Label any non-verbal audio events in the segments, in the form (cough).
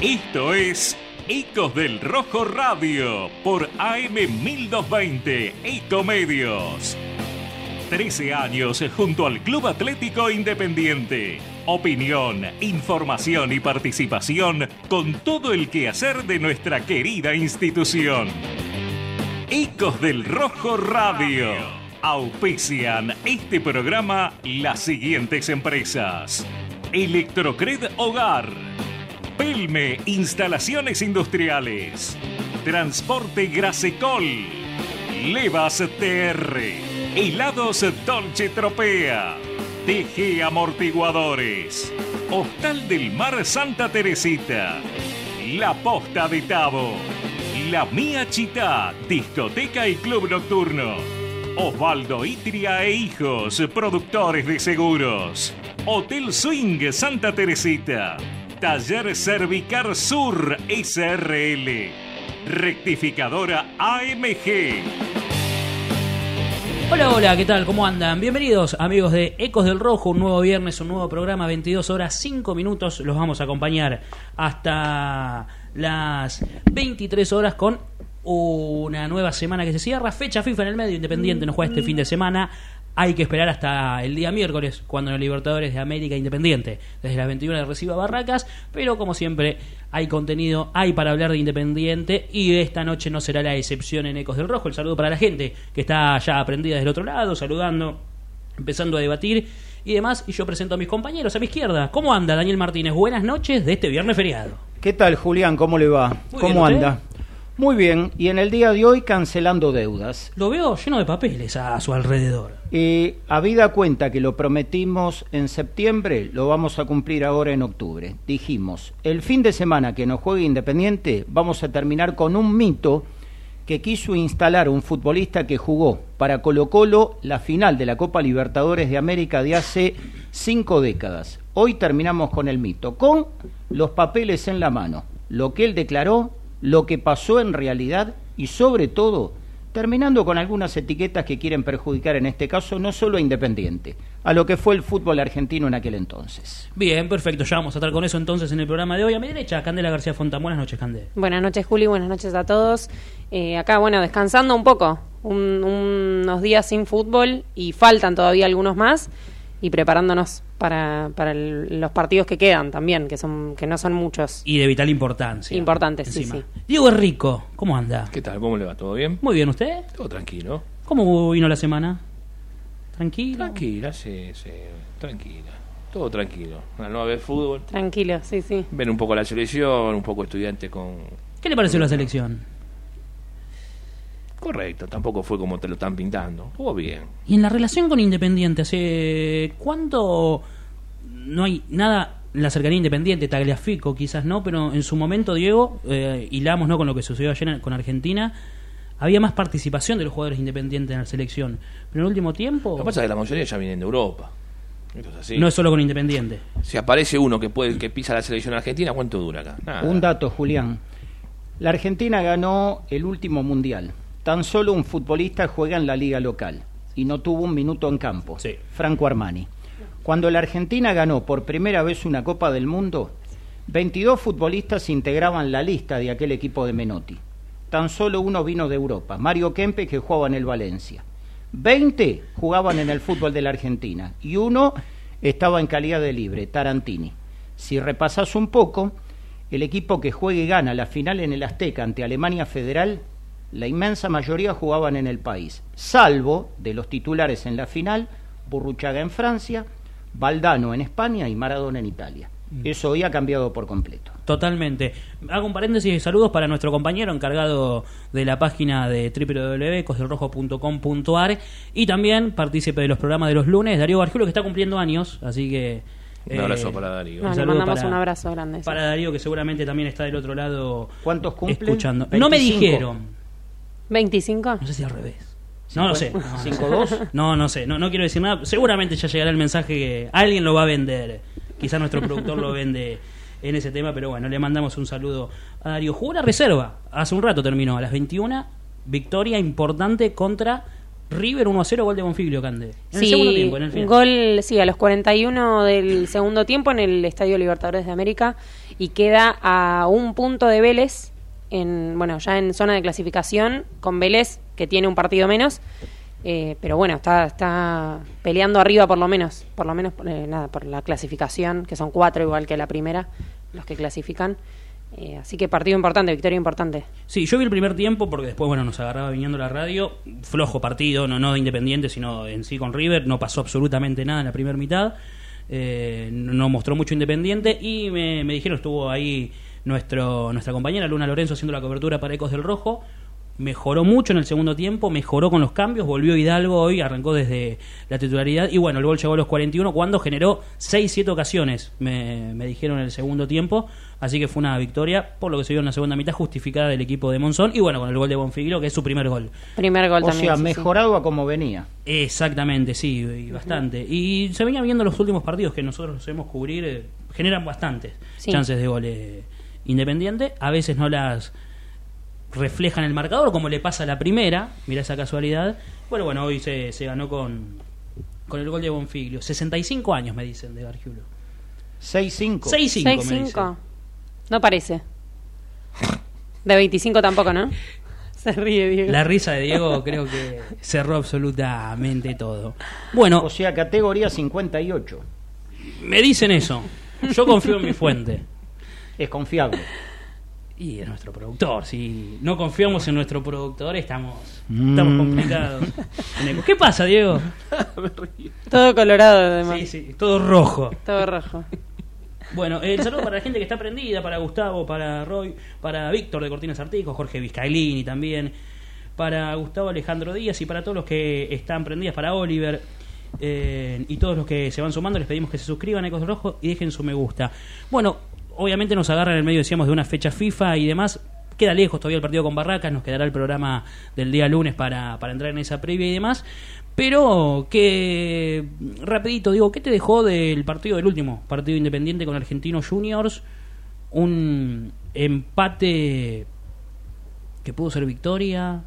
Esto es Ecos del Rojo Radio por AM 1220 Ecomedios. 13 años junto al Club Atlético Independiente. Opinión, información y participación con todo el quehacer de nuestra querida institución. Ecos del Rojo Radio. Auspician este programa las siguientes empresas. Electrocred Hogar. Pelme Instalaciones Industriales. Transporte Grasecol. Levas TR. Helados Dolce Tropea. TG Amortiguadores. Hostal del Mar Santa Teresita. La Posta de Tabo. La Mía Chita, discoteca y club nocturno. Osvaldo Itria e Hijos, productores de seguros. Hotel Swing Santa Teresita. Taller Cervicar Sur SRL. Rectificadora AMG. Hola, hola, ¿qué tal? ¿Cómo andan? Bienvenidos amigos de Ecos del Rojo, un nuevo viernes, un nuevo programa, 22 horas 5 minutos. Los vamos a acompañar hasta las 23 horas con una nueva semana que se cierra. Fecha FIFA en el medio, Independiente nos juega este fin de semana. Hay que esperar hasta el día miércoles, cuando los Libertadores de América Independiente, desde las 21 reciba Barracas, pero como siempre hay contenido, hay para hablar de Independiente y esta noche no será la excepción en Ecos del Rojo. El saludo para la gente que está ya aprendida del otro lado, saludando, empezando a debatir y demás. Y yo presento a mis compañeros a mi izquierda. ¿Cómo anda Daniel Martínez? Buenas noches de este viernes feriado. ¿Qué tal, Julián? ¿Cómo le va? Muy ¿Cómo anda? Muy bien, y en el día de hoy cancelando deudas. Lo veo lleno de papeles a su alrededor. Y habida cuenta que lo prometimos en septiembre, lo vamos a cumplir ahora en octubre. Dijimos, el fin de semana que nos juegue Independiente, vamos a terminar con un mito que quiso instalar un futbolista que jugó para Colo Colo la final de la Copa Libertadores de América de hace cinco décadas. Hoy terminamos con el mito, con los papeles en la mano, lo que él declaró, lo que pasó en realidad y sobre todo terminando con algunas etiquetas que quieren perjudicar en este caso no solo a Independiente, a lo que fue el fútbol argentino en aquel entonces. Bien, perfecto. Ya vamos a estar con eso entonces en el programa de hoy. A mi derecha, Candela García Fontán. Buenas noches, Candela. Buenas noches, Juli. Buenas noches a todos. Eh, acá, bueno, descansando un poco. Un- unos días sin fútbol y faltan todavía algunos más. Y preparándonos para, para el- los partidos que quedan también, que, son, que no son muchos. Y de vital importancia. Importantes, sí, sí. Diego Rico, ¿cómo anda? ¿Qué tal? ¿Cómo le va? ¿Todo bien? Muy bien, ¿usted? Todo tranquilo. ¿Cómo vino la semana? ¿Tranquilo? Tranquila, sí, sí, tranquila. Todo tranquilo. Al no haber fútbol, Tranquilo, sí, sí. ven un poco la selección, un poco estudiantes con... ¿Qué le pareció la selección? Correcto, tampoco fue como te lo están pintando. Jugó bien. Y en la relación con Independiente, ¿hace cuánto no hay nada en la cercanía Independiente, Tagliafico quizás no, pero en su momento, Diego, eh, hilamos ¿no? con lo que sucedió ayer en- con Argentina, había más participación de los jugadores independientes en la selección. Pero en el último tiempo, Lo que pasa es que la mayoría ya vienen de Europa. Así. no es solo con Independiente. Si aparece uno que puede que pisa la selección argentina, ¿cuánto dura acá? Nada. Un dato, Julián. La Argentina ganó el último mundial. Tan solo un futbolista juega en la liga local y no tuvo un minuto en campo. Sí. Franco Armani. Cuando la Argentina ganó por primera vez una Copa del Mundo, 22 futbolistas integraban la lista de aquel equipo de Menotti. Tan solo uno vino de Europa, Mario Kempe, que jugaba en el Valencia. 20 jugaban en el fútbol de la Argentina y uno estaba en calidad de libre, Tarantini. Si repasas un poco, el equipo que juegue y gana la final en el Azteca ante Alemania Federal, la inmensa mayoría jugaban en el país, salvo de los titulares en la final, Burruchaga en Francia, Valdano en España y Maradona en Italia. Eso hoy ha cambiado por completo. Totalmente. Hago un paréntesis de saludos para nuestro compañero encargado de la página de www.cosdelrojo.com.ar y también partícipe de los programas de los lunes, Darío Barjulo, que está cumpliendo años, así que... Un abrazo para Darío. No, un le mandamos para- un abrazo grande. sí. Para Darío, que seguramente también está del otro lado ¿Cuántos cumple? escuchando. No me 25. dijeron. ¿25? No sé si al revés. No lo sé. No, no sé. 5-2. No, no sé. No, no quiero decir nada. Seguramente ya llegará el mensaje que alguien lo va a vender. Quizás nuestro productor lo vende en ese tema, pero bueno, le mandamos un saludo a Darío. Jugó la reserva. Hace un rato terminó. A las 21, victoria importante contra River 1 a 0, gol de Bonfiglio, Cande. En el Sí, segundo tiempo, en el final. gol, sí, a los 41 del segundo tiempo en el Estadio Libertadores de América. y queda a un punto de Vélez, en, bueno, ya en zona de clasificación, con Vélez, que tiene un partido menos. Eh, pero bueno, está, está peleando arriba por lo menos, por lo menos eh, nada, por la clasificación, que son cuatro igual que la primera, los que clasifican. Eh, así que partido importante, victoria importante. Sí, yo vi el primer tiempo porque después, bueno, nos agarraba viniendo la radio. Flojo partido, no, no de Independiente, sino en sí con River. No pasó absolutamente nada en la primera mitad. Eh, no mostró mucho Independiente y me, me dijeron, estuvo ahí nuestro, nuestra compañera Luna Lorenzo haciendo la cobertura para Ecos del Rojo mejoró mucho en el segundo tiempo, mejoró con los cambios, volvió Hidalgo hoy, arrancó desde la titularidad y bueno, el gol llegó a los 41 cuando generó 6-7 ocasiones, me, me, dijeron en el segundo tiempo, así que fue una victoria, por lo que se vio en la segunda mitad, justificada del equipo de Monzón y bueno, con el gol de Bonfiglio, que es su primer gol. Primer gol o también. sea, sí, mejorado a como venía. Exactamente, sí, y bastante. Y se venía viendo los últimos partidos que nosotros sabemos cubrir, eh, generan bastantes Sí. chances de goles independiente, a veces no las reflejan el marcador, como le pasa a la primera, mira esa casualidad. Bueno, bueno, hoy se, se ganó con, con el gol de Bonfiglio. 65 años, me dicen, de Gargiulo. 6-5. 6-5, me dicen. 6-5. No parece. De 25 tampoco, ¿no? (laughs) Se ríe, Diego. La risa de Diego creo que (laughs) cerró absolutamente todo. Bueno, O sea, categoría 58. me dicen eso. Yo confío en mi fuente. Es confiable. Y es nuestro productor. Si no confiamos en nuestro productor, estamos, Mm. estamos complicados. ¿Qué pasa, Diego? (laughs) Todo colorado, además. Sí, sí, todo rojo. Todo rojo. Bueno, el saludo para la gente que está prendida, para Gustavo, para Roy, para Víctor de Cortinas Artico, Jorge Vizcailini también, para Gustavo Alejandro Díaz y para todos los que están prendidas, para Oliver eh, y todos los que se van sumando, les pedimos que se suscriban a Ecos Rojo y dejen su me gusta. Bueno, obviamente nos agarran en el medio, decíamos, de una fecha FIFA y demás. Queda lejos todavía el partido con Barracas, nos quedará el programa del día lunes para, para entrar en esa previa y demás. Pero que, rapidito, digo, ¿qué te dejó del partido del último partido independiente con Argentinos Juniors? Un empate que pudo ser victoria.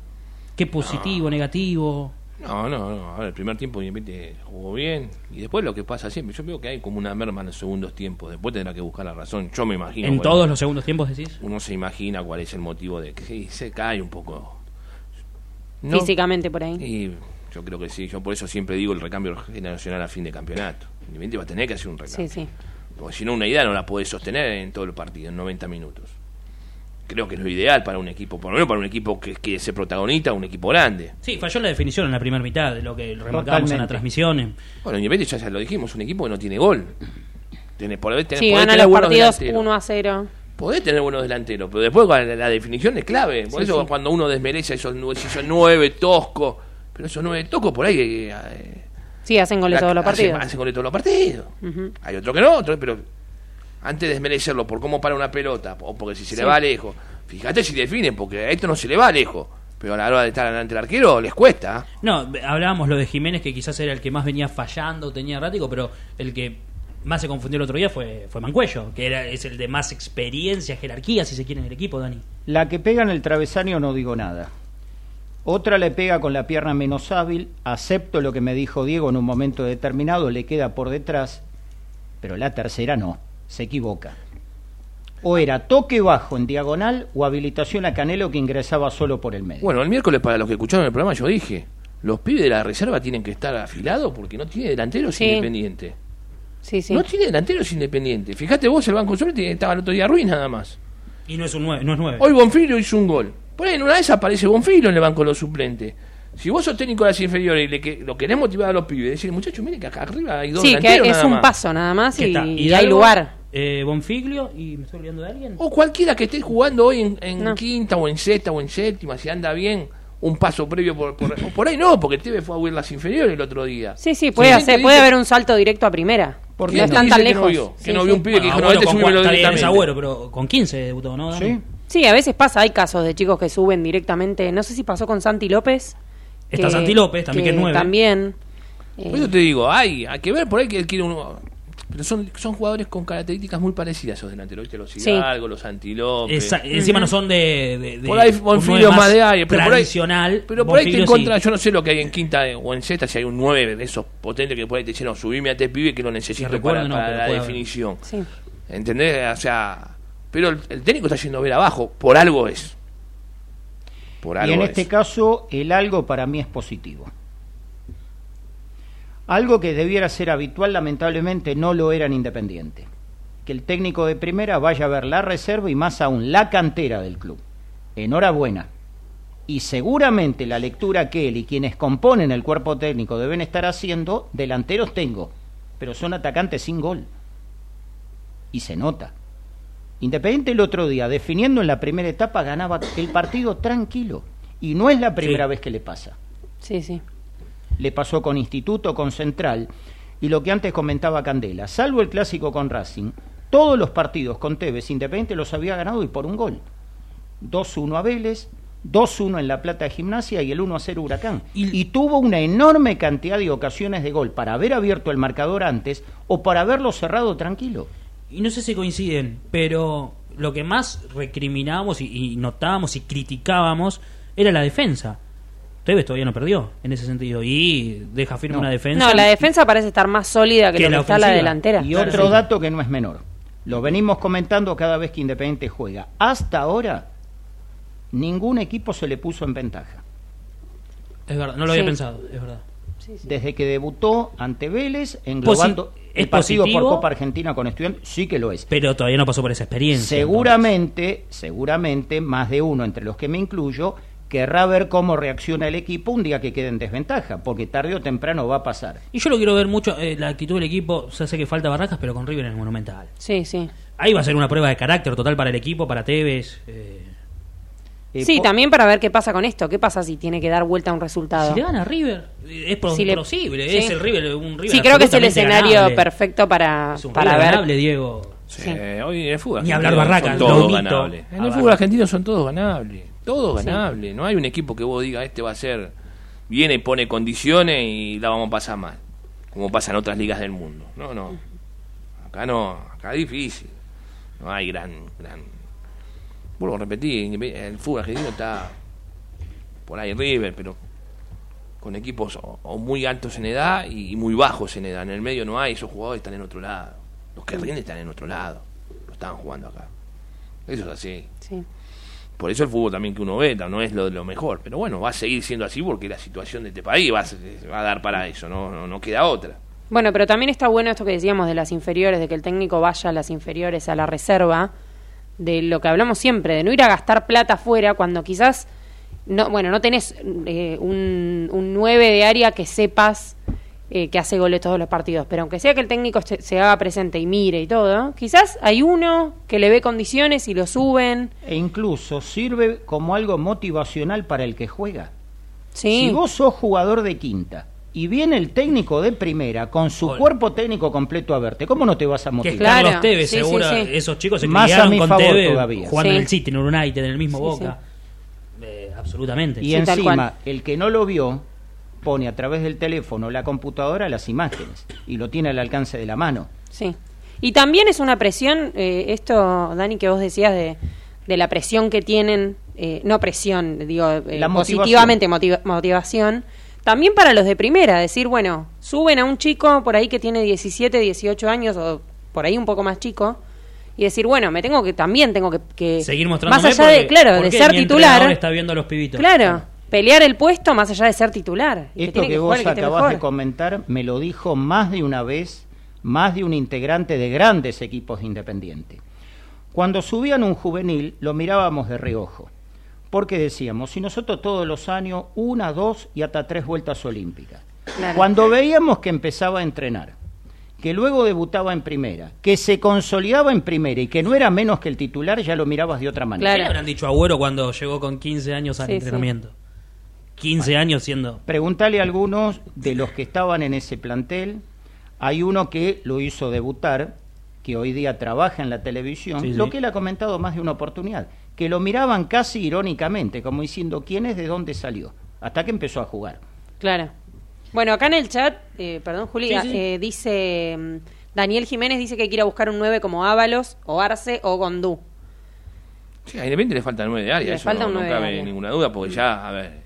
¿Qué positivo, negativo? No, no, no. Ahora el primer tiempo Independiente jugó bien. Y después lo que pasa siempre. Yo veo que hay como una merma en los segundos tiempos. Después tendrá que buscar la razón. Yo me imagino. En todos los segundos tiempos decís. Uno se imagina cuál es el motivo de que se cae un poco. No, Físicamente por ahí. Y yo creo que sí. Yo por eso siempre digo el recambio generacional a fin de campeonato. Independiente va a tener que hacer un recambio. Sí, sí. Porque si no, una idea no la podés sostener en todo el partido, en 90 minutos. Creo que es lo ideal para un equipo, por lo menos para un equipo que quiere ser protagonista, un equipo grande. Sí, falló la definición en la primera mitad, de lo que remarcábamos en la transmisión. Bueno, Independiente ya, ya lo dijimos, un equipo que no tiene gol. Tenés, por, tenés- Sí, podés gana tener los buenos partidos delanteros. 1 a 0. Podés tener buenos delanteros, pero después la, la definición es clave. Por Sí, eso sí. cuando uno desmerece esos, nu- esos nueve toscos, pero esos nueve toscos por ahí... eh, Sí, hacen goles todos los partidos. Hacen goles todos los partidos. Hay otro que no, otro, pero antes de desmerecerlo por cómo para una pelota, o porque si se le va lejos, fíjate si definen, porque a esto no se le va lejos. Pero a la hora de estar delante del arquero les cuesta. No, hablábamos lo de Jiménez, que quizás era el que más venía fallando, tenía errático, pero el que más se confundió el otro día fue, fue Mancuello, que era, es el de más experiencia, jerarquía, si se quiere, en el equipo, Dani. La que pega en el travesaño no digo nada. Otra le pega con la pierna menos hábil, acepto lo que me dijo Diego en un momento determinado, le queda por detrás, pero la tercera no, se equivoca. O era toque bajo en diagonal o habilitación a Canelo que ingresaba solo por el medio. Bueno, el miércoles para los que escucharon el programa yo dije, los pibes de la reserva tienen que estar afilados porque no tiene delanteros Sí. independientes. Sí, sí. No tiene delanteros independientes. Fíjate vos, el Banco Suerte estaba el otro día ruin nada más. Y no es un 9, no es 9. Hoy Bonfilo hizo un gol. Por ahí en una vez aparece Bonfilo en el banco de los suplentes. Si vos sos técnico de las inferiores y le que, lo querés motivar a los pibes, decir, muchachos, miren que acá arriba hay dos Sí, que delanteros es nada un más". paso nada más ¿Qué y, y hay lugar. Eh, Bonfiglio, y me estoy olvidando de alguien. O cualquiera que esté jugando hoy en, en No. quinta o en sexta o en séptima, si anda bien, un paso previo por, por, o por ahí no, porque Teve fue a huir las inferiores el otro día. Sí, sí, puede hacer, Dice- puede haber un salto directo a primera. ¿Por no están tan que no lejos. vio, que Sí, no sí. vio un pibe que Bueno, dijo, no, este directamente. Agüero, pero con 15 debutó, ¿no? ¿Sí? Sí, a veces pasa, hay casos de chicos que suben directamente. No sé si pasó con Santi López. Está Santi López, también, que es nueve. También. Eh, Por eso te digo, hay, hay que ver por ahí que él quiere uno. Pero son, son jugadores con características muy parecidas esos delanteros, ¿viste? Los Sí. Hidalgo, los Antilopes. Esa- Encima no son de, de- de- Por ahí Bonfilio más de área, pero por ahí, tradicional. pero por ahí te sí. encuentras, yo no sé lo que hay en quinta o en sexta, si hay un 9 de esos potentes que por ahí te dicen, no, subime a este pibe que lo necesito recuerdo, para, no, para pero la definición. sí. ¿Entendés? O sea, Pero el, el técnico está yendo a ver abajo, por algo es. Por algo Y en es. este caso, el algo para mí es positivo. Algo que debiera ser habitual, lamentablemente, no lo era en Independiente. Que el técnico de primera vaya a ver la reserva y más aún la cantera del club. Enhorabuena. Y seguramente la lectura que él y quienes componen el cuerpo técnico deben estar haciendo, delanteros tengo, pero son atacantes sin gol. Y se nota. Independiente el otro día, definiendo en la primera etapa, ganaba el partido tranquilo. Y no es la primera Sí. vez que le pasa. Sí, sí. Le pasó con Instituto, con Central, y lo que antes comentaba Candela, salvo el clásico con Racing, todos los partidos con Tevez Independiente los había ganado y por un gol. 2-1 a Vélez, 2-1 en La Plata de Gimnasia y el 1-0 Huracán. Y- Y, tuvo una enorme cantidad de ocasiones de gol para haber abierto el marcador antes o para haberlo cerrado tranquilo. Y no sé si coinciden, pero lo que más recriminábamos y, y notábamos y criticábamos era la defensa. Tevez todavía no perdió en ese sentido y deja firme No. una defensa. No, la defensa parece estar más sólida que, Que lo que la está la delantera. Y Claro, otro sí. dato que no es menor. Lo venimos comentando cada vez que Independiente juega. Hasta ahora, ningún equipo se le puso en ventaja. Es verdad, no lo había Sí. pensado, es verdad. Sí, sí. Desde que debutó ante Vélez, englobando Posi- el ¿es partido positivo? por Copa Argentina con Estudiantes, sí que lo es. Pero todavía no pasó por esa experiencia. Seguramente, seguramente, más de uno entre los que me incluyo, querrá ver cómo reacciona el equipo un día que quede en desventaja, porque tarde o temprano va a pasar. Y yo lo quiero ver mucho, eh, la actitud del equipo, se hace que falta Barracas, pero con River en el Monumental. Sí, sí. Ahí va a ser una prueba de carácter total para el equipo, para Tevez. eh, Eh, Sí, también para ver qué pasa con esto. ¿Qué pasa si tiene que dar vuelta a un resultado? Si le gana a River, eh, es Si le- sí. es el River, un River Sí, creo que es el escenario ganable. perfecto para, Es un para River ver. ganable, Diego. Sí, Sí. Hoy en el fútbol Ni hablar Barracas, son todos Lomito, ganables. En el fútbol argentino son todos ganables. Todos Sí. ganables. No hay un equipo que vos digas, este va a ser. Viene y pone condiciones y la vamos a pasar mal. Como pasa en otras ligas del mundo. No, no. Acá no. Acá es difícil. No hay gran. gran... Vuelvo a repetir, el fútbol argentino está por ahí River, pero con equipos o, muy altos en edad y, y muy bajos en edad. En el medio no hay, esos jugadores están en otro lado. Los que rinden están en otro lado. No están jugando acá. Eso es así. Sí. Por eso el fútbol también que uno ve no es lo, mejor. Pero bueno, va a seguir siendo así porque la situación de este país va va a dar para eso. No, no, no queda otra. Bueno, pero también está bueno esto que decíamos de las inferiores, de que el técnico vaya a las inferiores, a la reserva, de lo que hablamos siempre, de no ir a gastar plata afuera cuando quizás, no, bueno, no tenés eh, un, un 9 de área que sepas eh, que hace goles todos los partidos, pero aunque sea que el técnico se, se haga presente y mire y todo, quizás hay uno que le ve condiciones y lo suben. E incluso sirve como algo motivacional para el que juega. Sí, Si vos sos jugador de quinta y viene el técnico de primera con su Hola. cuerpo técnico completo a verte, ¿cómo no te vas a Que motivar? Claro, Carlos Tevez, sí, seguro. sí. Esos chicos se Más a mi con favor Tevez todavía. jugando Sí. en el City, en el United, en el mismo Sí, Boca. Eh, absolutamente. Y encima, el que no lo vio pone a través del teléfono o la computadora las imágenes y lo tiene al alcance de la mano. Sí. Y también es una presión, eh, esto, Dani, que vos decías de, de la presión que tienen, eh, no presión, digo, eh, La motivación. positivamente motiva- motivación, también para los de primera, decir, bueno, suben a un chico por ahí que tiene 17, 18 años o por ahí un poco más chico y decir, bueno, me tengo que, también tengo que, que Seguir mostrándome más allá de, claro, de ser titular, está viendo a los pibitos. claro, pelear el puesto más allá de ser titular. y Esto tiene que, jugar vos que esté acabás mejor. de comentar me lo dijo más de una vez, más de un integrante de grandes equipos independientes. Cuando subían un juvenil, lo mirábamos de reojo, porque decíamos, si nosotros todos los años, una, dos y hasta tres vueltas olímpicas. Claro. Cuando veíamos que empezaba a entrenar, que luego debutaba en primera, que se consolidaba en primera y que no era menos que el titular, ya lo mirabas de otra manera. ¿Qué Claro. le habrán dicho a Agüero cuando llegó con 15 años al Sí, sí. Entrenamiento? 15 años siendo... Preguntale a algunos de los que estaban en ese plantel. Hay uno que lo hizo debutar, que hoy día trabaja en la televisión, Sí, sí. lo que él ha comentado más de una oportunidad, que lo miraban casi irónicamente, como diciendo quién es, de dónde salió, hasta que empezó a jugar. Claro. Bueno, acá en el chat, eh, perdón Julia, Sí, sí. eh, dice mm, Daniel Jiménez dice que quiere buscar un 9 como Ábalos o Arce o Gondú. Sí, a Independiente le falta nueve de área. Le Eso falta no, un no nueve de cabe área. ninguna duda porque ya, a ver.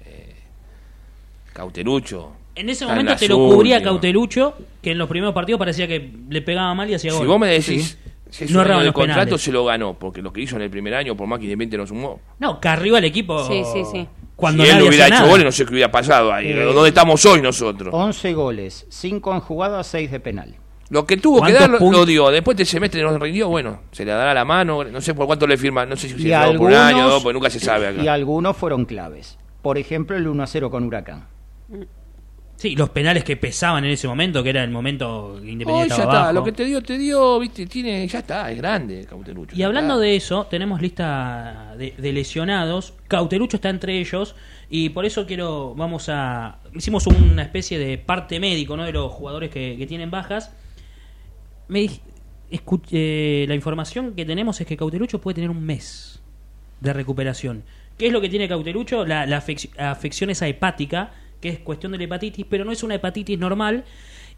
Cauterucho. En ese en momento te lo cubría últimas. Cautelucho, que en los primeros partidos parecía que le pegaba mal y hacía Si gol. vos me decís, Si es no los contrato penales. se lo ganó, porque lo que hizo en el primer año, por más que Independiente no sumó. No, carrió al equipo. Sí, sí, sí. Cuando si él hubiera hecho nada. goles, no sé qué hubiera pasado ahí. Eh, ¿Dónde estamos hoy nosotros? 11 goles, 5 en jugada, 6 de penal. Lo que tuvo que ¿Cuántos dar lo- puntos? lo dio. Después de ese semestre no rindió, bueno, se le dará la mano. No sé por cuánto le firma, no sé si se por un año o dos, porque nunca se sabe acá. Y algunos fueron claves. Por ejemplo, el 1 a 0 con Huracán. Sí, los penales que pesaban en ese momento, que era el momento Independiente Hoy ya está, abajo. lo que te dio, te dio, viste, tiene, ya está, es grande Cautelucho. Y hablando de eso, tenemos lista de, de lesionados. Cautelucho está entre ellos. Y por eso quiero, vamos a. Hicimos una especie de parte médico, ¿no? De los jugadores que, que tienen bajas. Me dij- escu- eh, la información que tenemos es que Cautelucho puede tener un mes de recuperación. ¿Qué es lo que tiene Cautelucho? La, la afec- afección esa hepática, que es cuestión de la hepatitis, pero no es una hepatitis normal.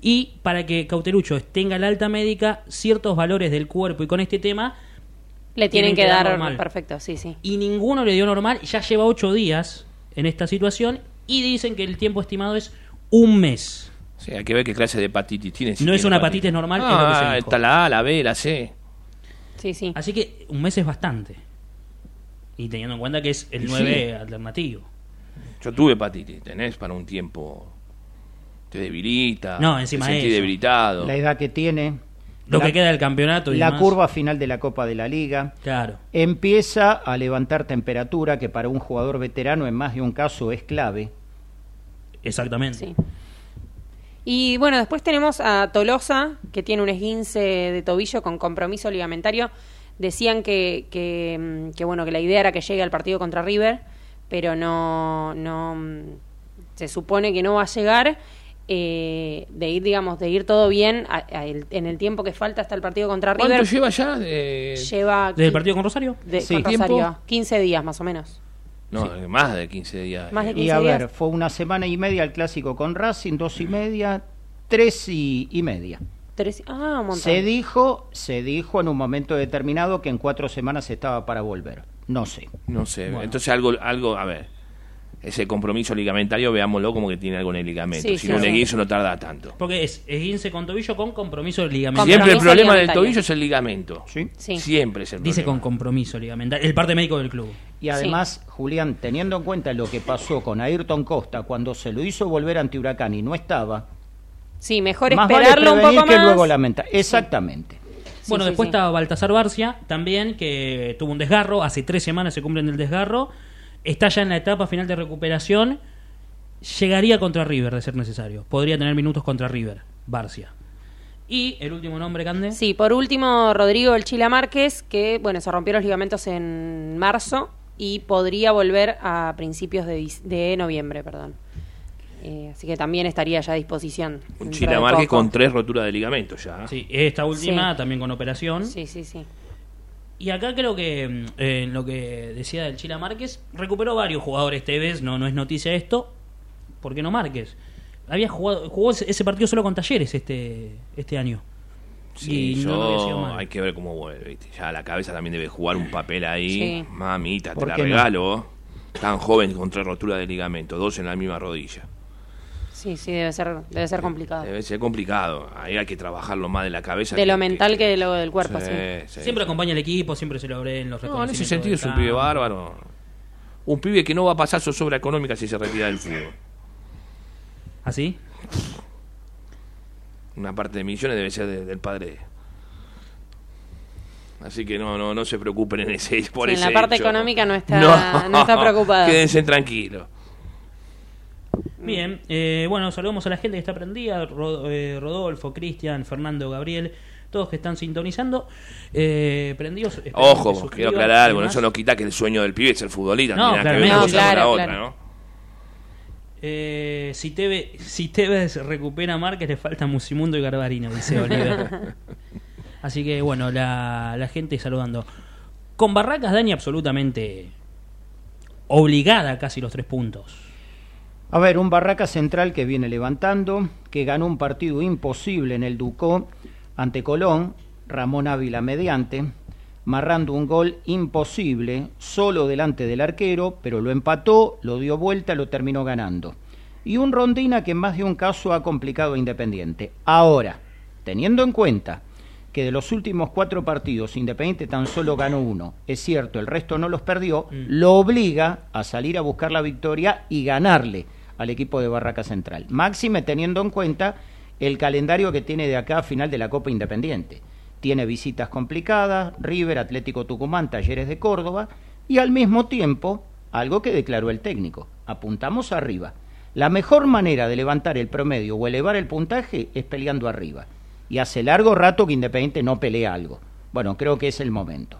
Y para que Cautelucho tenga la alta médica, ciertos valores del cuerpo y con este tema Le tienen, Tienen que, que dar dar normal. perfecto, sí, sí. y ninguno le dio normal. Ya lleva ocho días en esta situación y dicen que el tiempo estimado es un mes. Sí, hay que ver qué clase de hepatitis tiene. si No es una hepatitis normal, es lo que se Ah, está la A, la B, la C. Sí, sí. Así que un mes es bastante. Y teniendo en cuenta que es el Sí. 9 alternativo. Yo tuve hepatitis, tenés para un tiempo. Te debilita. No, encima te sentís eso. debilitado. La edad que tiene. Lo la, que queda del campeonato y La demás. curva final de la Copa de la Liga. Claro. Empieza a levantar temperatura, que para un jugador veterano en más de un caso es clave. Exactamente. Sí. Y bueno, después tenemos a Tolosa, que tiene un esguince de tobillo con compromiso ligamentario. Decían que, que, mm, que, bueno, que la idea era que llegue al partido contra River, pero no, no mm, se supone que no va a llegar. eh, de ir, digamos, de ir todo bien a- a el- en el tiempo que falta hasta el partido contra ¿Cuánto River. lleva ya? De- Lleva ¿Desde el qui- partido con Rosario? de, Sí. con Rosario, ¿Tiempo? 15 días más o menos. No, más de 15 días. Más de Eh, 15 Y a días. ver, fue una semana y media el clásico con Racing, dos y media, tres y, y media. Tres- ah, un montón. Se dijo, se dijo en un momento determinado que en cuatro semanas estaba para volver. No sé. No sé. Bueno. Entonces algo, algo, a ver. Ese compromiso ligamentario, veámoslo como que tiene algo en el ligamento. Sí, si sí, no, un sí. esguince no tarda tanto. Porque es esguince con tobillo con compromiso ligamento. Siempre el problema del ligamentario. tobillo es el ligamento. ¿sí? Sí. Siempre es el Dice con problema. compromiso ligamentario. El parte médico del club. Y además, Julián, teniendo en cuenta lo que pasó con Ayrton Costa cuando se lo hizo volver ante Huracán y no estaba, Sí, mejor más vale esperarlo un poco que más. luego lamentar. Exactamente. Bueno, sí, después sí. estaba Baltasar Barcia, también, que tuvo un desgarro. Hace tres semanas se cumplen el desgarro. Está ya en la etapa final de recuperación. Llegaría contra River, de ser necesario. Podría tener minutos contra River, Barcia. Y el último nombre, Cande. Sí, por último, Rodrigo El Chila Márquez, que bueno, se rompió los ligamentos en marzo y podría volver a principios de noviembre, perdón. Eh, así que también estaría ya a disposición. Chila Márquez con tres roturas de ligamento ya. Sí, esta última Sí. también con operación. Sí, sí, sí. Y acá creo que eh, en lo que decía del Chila Márquez, recuperó varios jugadores Tevez, no, no es noticia esto, ¿por qué no Márquez? Había jugado, jugó ese partido solo con Talleres este, este año. Sí, Y yo, no había sido mal. hay que ver cómo vuelve. ¿viste? Ya la cabeza también debe jugar un papel ahí. Sí. Mamita, te ¿Por la no? regalo. Tan joven con tres roturas de ligamento, dos en la misma rodilla. Sí, sí, debe ser, debe ser complicado. Debe ser complicado. Ahí hay que trabajarlo más de la cabeza. De que- lo mental que de lo del cuerpo, sí. sí. Siempre acompaña al equipo, siempre se lo ve en los No, en ese reconocimientos sentido es un pibe bárbaro. Un pibe que no va a pasar zozobra económica si se retira del fútbol. ¿Así? Una parte de millones debe ser de- del padre. Así que no, no, no se preocupen en ese por Sí, en ese la parte hecho. económica no está- (laughs) no está preocupada. Quédense tranquilos. Bien, eh, bueno, saludamos a la gente que está prendida, eh, Rodolfo, Cristian, Fernando, Gabriel, todos que están sintonizando, eh, prendidos. Ojo, quiero aclarar algo, eso no quita que el sueño del pibe es el futbolista, No, nada que ver la claro, otra, claro. ¿no? Eh, si, Teve, si Tevez recupera a Márquez, le falta Musimundo y Garbarino, dice Oliver. (laughs) Así que bueno, la, la gente saludando. Con Barracas, Dani, absolutamente obligada casi los tres puntos. A ver, un Barraca Central que viene levantando, que ganó un partido imposible en el Ducó ante Colón, Ramón Ávila mediante, marrando un gol imposible, solo delante del arquero, pero lo empató, lo dio vuelta, lo terminó ganando. Y un Rondina que en más de un caso ha complicado a Independiente. Ahora, teniendo en cuenta que de los últimos cuatro partidos Independiente tan solo ganó uno, es cierto, el resto no los perdió, Mm. lo obliga a salir a buscar la victoria y ganarle al equipo de Barraca Central. Máxime teniendo en cuenta el calendario que tiene de acá a final de la Copa Independiente. Tiene visitas complicadas, River, Atlético Tucumán, Talleres de Córdoba y al mismo tiempo algo que declaró el técnico. Apuntamos arriba. La mejor manera de levantar el promedio o elevar el puntaje es peleando arriba. Y hace largo rato que Independiente no pelea algo. Bueno, creo que es el momento.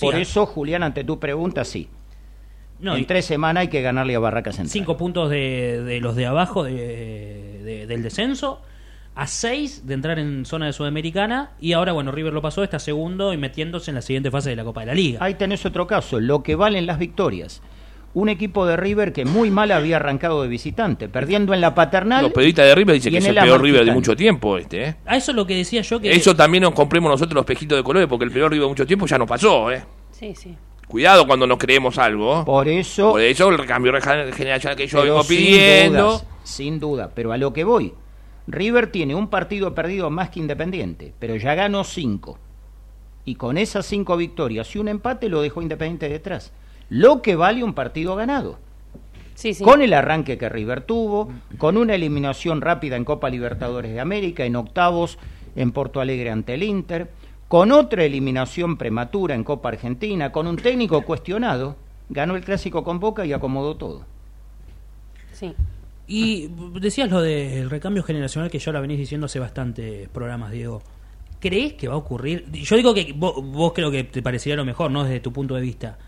Por eso, Julián, ante tu pregunta, sí. No, en y tres semanas hay que ganarle a Barraca Central. cinco puntos de, de los de abajo de- de- del descenso, a seis de entrar en zona de Sudamericana, y ahora, bueno, River lo pasó, está segundo y metiéndose en la siguiente fase de la Copa de la Liga. Ahí tenés otro caso, lo que valen las victorias. Un equipo de River que muy mal había arrancado de visitante, perdiendo en la paternal. Los periodistas de River dicen que es el el peor River de mucho tiempo este, ¿eh? A eso es lo que decía yo que... Eso también nos compremos nosotros los espejitos de colores porque el peor River de mucho tiempo ya nos pasó, ¿eh? Sí, sí. Cuidado cuando nos creemos algo. Por eso, Por eso el cambio generacional que yo vengo sin pidiendo. dudas, sin duda, pero a lo que voy. River tiene un partido perdido más que Independiente, pero ya ganó cinco. Y con esas cinco victorias y un empate lo dejó Independiente detrás. Lo que vale un partido ganado. Sí, sí. con el arranque que River tuvo, con una eliminación rápida en Copa Libertadores de América, en octavos en Porto Alegre ante el Inter, con otra eliminación prematura en Copa Argentina, con un técnico cuestionado, ganó el clásico con Boca y acomodó todo. Sí. Y decías lo del recambio generacional que ya lo venís diciendo hace bastantes programas, Diego. ¿Crees que va a ocurrir? Yo digo que vos, vos creo que te parecería lo mejor, ¿no? Desde tu punto de vista.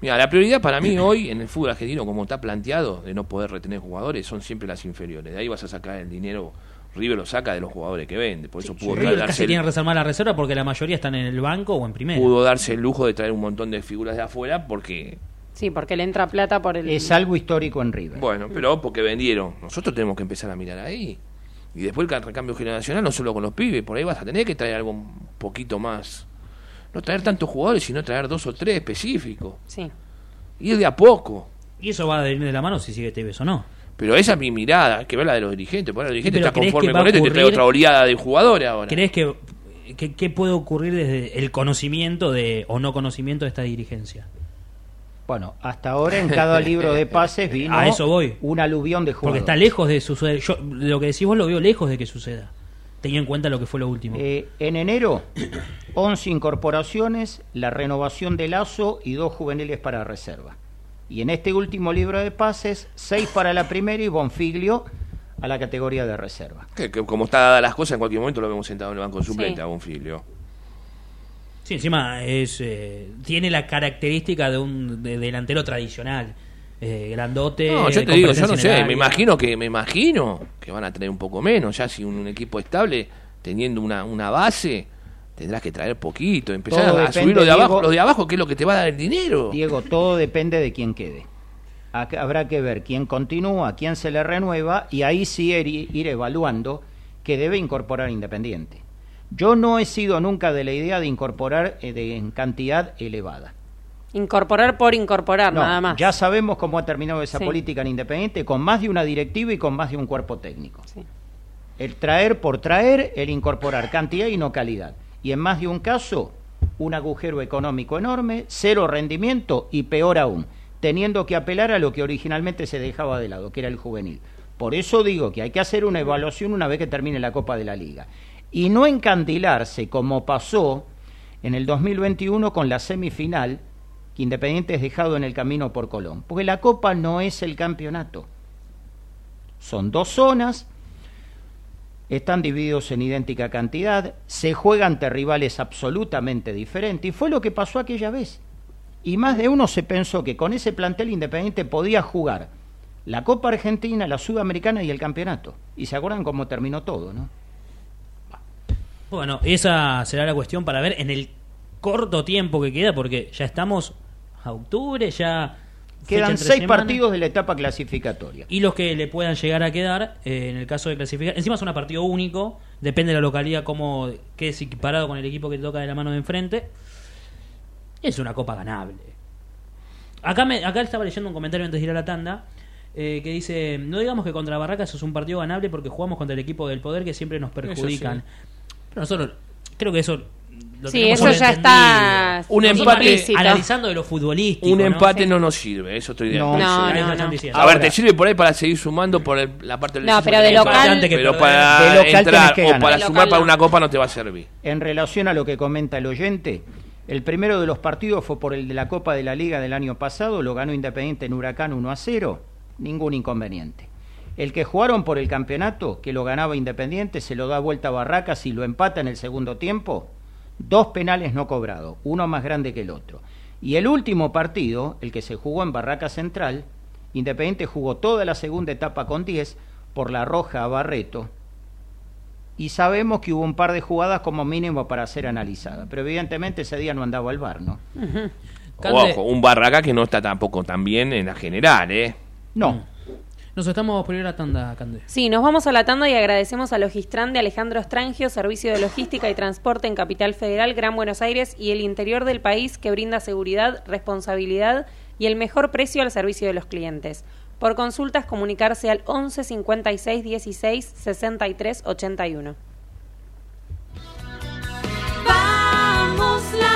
Mira, la prioridad para mí hoy en el fútbol argentino, como está planteado, de no poder retener jugadores, son siempre las inferiores. De ahí vas a sacar el dinero. River lo saca de los jugadores que vende. Por eso pudo, River darse casi el, tiene reservada la reserva porque la mayoría están en el banco o en primera. pudo darse el lujo de traer un montón de figuras de afuera porque, Sí, porque le entra plata por el... Es algo histórico en River. bueno, pero porque vendieron. Nosotros tenemos que empezar a mirar ahí. Y después el recambio generacional, no solo con los pibes, por ahí vas a tener que traer algo un poquito más. No traer tantos jugadores, sino traer dos o tres específicos. Sí. Ir de a poco. Y eso va a venir de la mano si sigue Tevez o no. Pero esa es mi mirada, que ver la de los dirigentes. Porque los dirigentes están ¿crees conformes que va con a esto y te trae ocurrir- otra oleada de jugadores ahora. ¿Crees que, que, qué puede ocurrir desde el conocimiento de o no conocimiento de esta dirigencia? Bueno, hasta ahora en cada libro de pases (laughs) vino A eso voy. un aluvión de Porque jugadores. está lejos de suceder. Yo lo que decís vos lo veo lejos de que suceda. Teniendo en cuenta lo que fue lo último. Eh, en enero, 11 incorporaciones, la renovación de Lazo y dos juveniles para reserva. Y en este último libro de pases, 6 para la primera y Bonfiglio a la categoría de reserva. Que, que como está dadas las cosas, en cualquier momento lo vemos sentado en el banco de suplente Sí. a Bonfilio. Sí, encima es eh, tiene la característica de un de- delantero tradicional. eh, grandote. No, yo te digo, yo no sé, me imagino que me imagino que van a tener un poco menos, ya si un, un equipo estable teniendo una, una base tendrás que traer poquito, empezar Todo a, depende, subir lo de abajo, Diego. lo de abajo que es lo que te va a dar el dinero. Diego, todo depende de quién quede. Habrá que ver quién continúa, quién se le renueva y ahí sí ir, ir evaluando que debe incorporar Independiente. Yo no he sido nunca de la idea de incorporar eh, de, en cantidad elevada. Incorporar por incorporar, No, nada más. Ya sabemos cómo ha terminado esa Sí. política en Independiente, con más de una directiva y con más de un cuerpo técnico. Sí. El traer por traer, el incorporar cantidad y no calidad. Y en más de un caso, un agujero económico enorme, cero rendimiento y peor aún, teniendo que apelar a lo que originalmente se dejaba de lado, que era el juvenil. Por eso digo que hay que hacer una evaluación una vez que termine la Copa de la Liga. Y no encandilarse como pasó en el 2021 con la semifinal que Independiente es dejado en el camino por Colón. Porque la Copa no es el campeonato. Son dos zonas, están divididos en idéntica cantidad, se juegan ante rivales absolutamente diferentes, y fue lo que pasó aquella vez. Y más de uno se pensó que con ese plantel Independiente podía jugar la Copa Argentina, la Sudamericana y el campeonato. Y se acuerdan cómo terminó todo, ¿no? Bueno, esa será la cuestión para ver en el corto tiempo que queda, porque ya estamos a octubre, ya Quedan seis semana, partidos de la etapa clasificatoria. Y los que le puedan llegar a quedar, eh, en el caso de clasificar, encima es un partido único, depende de la localidad cómo quede equiparado con el equipo que te toca de la mano de enfrente. Es una copa ganable. Acá, me, acá estaba leyendo un comentario antes de ir a la tanda. eh, que dice, no digamos que contra Barracas es un partido ganable porque jugamos contra el equipo del poder que siempre nos perjudican. Pero nosotros creo que eso lo Sí, eso ya está Un empate- analizando de lo futbolístico. Un empate no nos sirve, eso estoy de No. acuerdo. No, no, diciendo. A ver, te sirve por ahí para seguir sumando por el- la parte del No, pero de local- pero para De local entrar que o para sumar local para una copa no te va a servir. En relación a lo que comenta el oyente, el primero de los partidos fue por el de la Copa de la Liga del año pasado, lo ganó Independiente en Huracán 1 a 0, ningún inconveniente. El que jugaron por el campeonato, que lo ganaba Independiente, se lo da vuelta a Barracas y lo empata en el segundo tiempo, dos penales no cobrados, uno más grande que el otro. Y el último partido, el que se jugó en Barraca Central, Independiente jugó toda la segunda etapa con 10 por la roja a Barreto, y sabemos que hubo un par de jugadas como mínimo para ser analizadas, pero evidentemente ese día no andaba el bar, ¿no? Ojo, un Barraca que no está tampoco tan bien en la general, ¿eh? No, Nos estamos por ir a tanda, Cande. Sí, nos vamos a la tanda y agradecemos a Logistran de Alejandro Strangio, Servicio de Logística y Transporte en Capital Federal, Gran Buenos Aires y el interior del país que brinda seguridad, responsabilidad y el mejor precio al servicio de los clientes. Por consultas, comunicarse al 11 56 16 63 81. Vamos la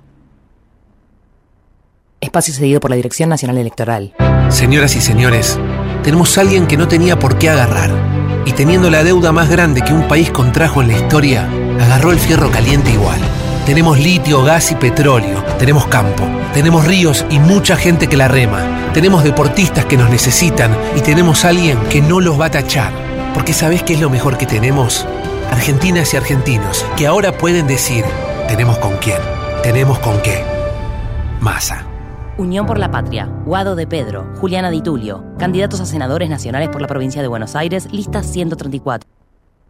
Espacio cedido por la Dirección Nacional Electoral. Señoras y señores, tenemos a alguien que no tenía por qué agarrar. Y teniendo la deuda más grande que un país contrajo en la historia, agarró el fierro caliente igual. Tenemos litio, gas y petróleo. Tenemos campo. Tenemos ríos y mucha gente que la rema. Tenemos deportistas que nos necesitan y tenemos a alguien que no los va a tachar. Porque ¿sabés qué es lo mejor que tenemos? Argentinas y argentinos que ahora pueden decir, tenemos con quién, tenemos con qué. Masa. Unión por la Patria, Guado de Pedro, Juliana Di Tulio, candidatos a senadores nacionales por la provincia de Buenos Aires, lista 134.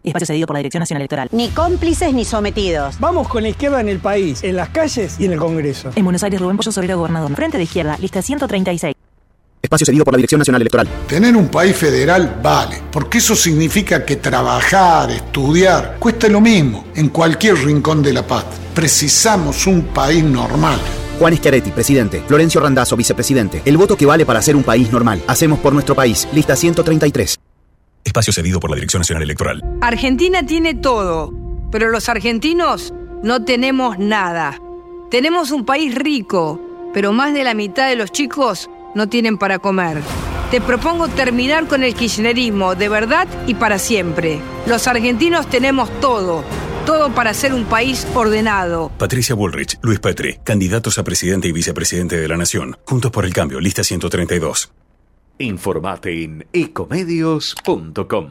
Espacio cedido por la Dirección Nacional Electoral. Ni cómplices ni sometidos. Vamos con la izquierda en el país, en las calles y en el Congreso. En Buenos Aires, Rubén Pollo Sobrero, gobernador. Frente de izquierda, lista 136. Espacio cedido por la Dirección Nacional Electoral. Tener un país federal vale, porque eso significa que trabajar, estudiar, cuesta lo mismo en cualquier rincón de la paz. Precisamos un país normal. Juan Schiaretti, presidente. Florencio Randazzo, vicepresidente. El voto que vale para ser un país normal. Hacemos por nuestro país. Lista 133. Espacio cedido por la Dirección Nacional Electoral. Argentina tiene todo, pero los argentinos no tenemos nada. Tenemos un país rico, pero más de la mitad de los chicos no tienen para comer. Te propongo terminar con el kirchnerismo de verdad y para siempre. Los argentinos tenemos todo, todo para ser un país ordenado. Patricia Bullrich, Luis Petri, candidatos a presidente y vicepresidente de la Nación. Juntos por el cambio, lista 132. Informate en ecomedios.com.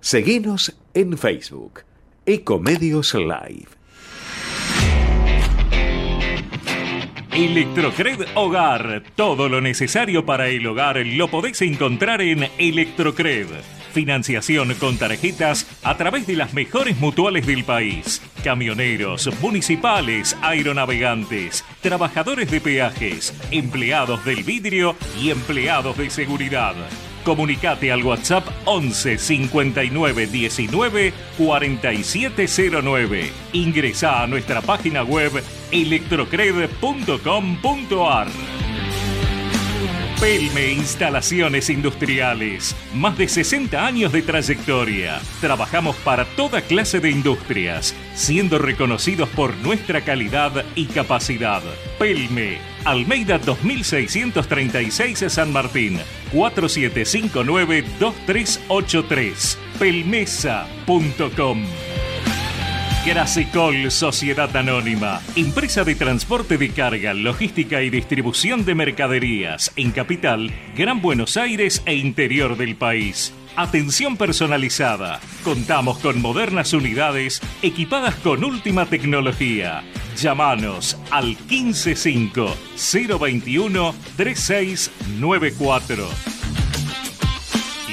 Seguinos en Facebook. Ecomedios Live. Electrocred Hogar. Todo lo necesario para el hogar lo podéis encontrar en Electrocred. Financiación con tarjetas a través de las mejores mutuales del país. Camioneros, municipales, aeronavegantes, trabajadores de peajes, empleados del vidrio y empleados de seguridad. Comunicate al WhatsApp 11 59 19 4709. Ingresa a nuestra página web electrocred.com.ar. Pelme Instalaciones Industriales. Más de 60 años de trayectoria. Trabajamos para toda clase de industrias, siendo reconocidos por nuestra calidad y capacidad. Pelme, Almeida 2636 San Martín, 4759-2383. Pelmesa.com. Grasecol Sociedad Anónima, empresa de transporte de carga, logística y distribución de mercaderías en Capital, Gran Buenos Aires e interior del país. Atención personalizada. Contamos con modernas unidades equipadas con última tecnología. Llámanos al 155 021 3694.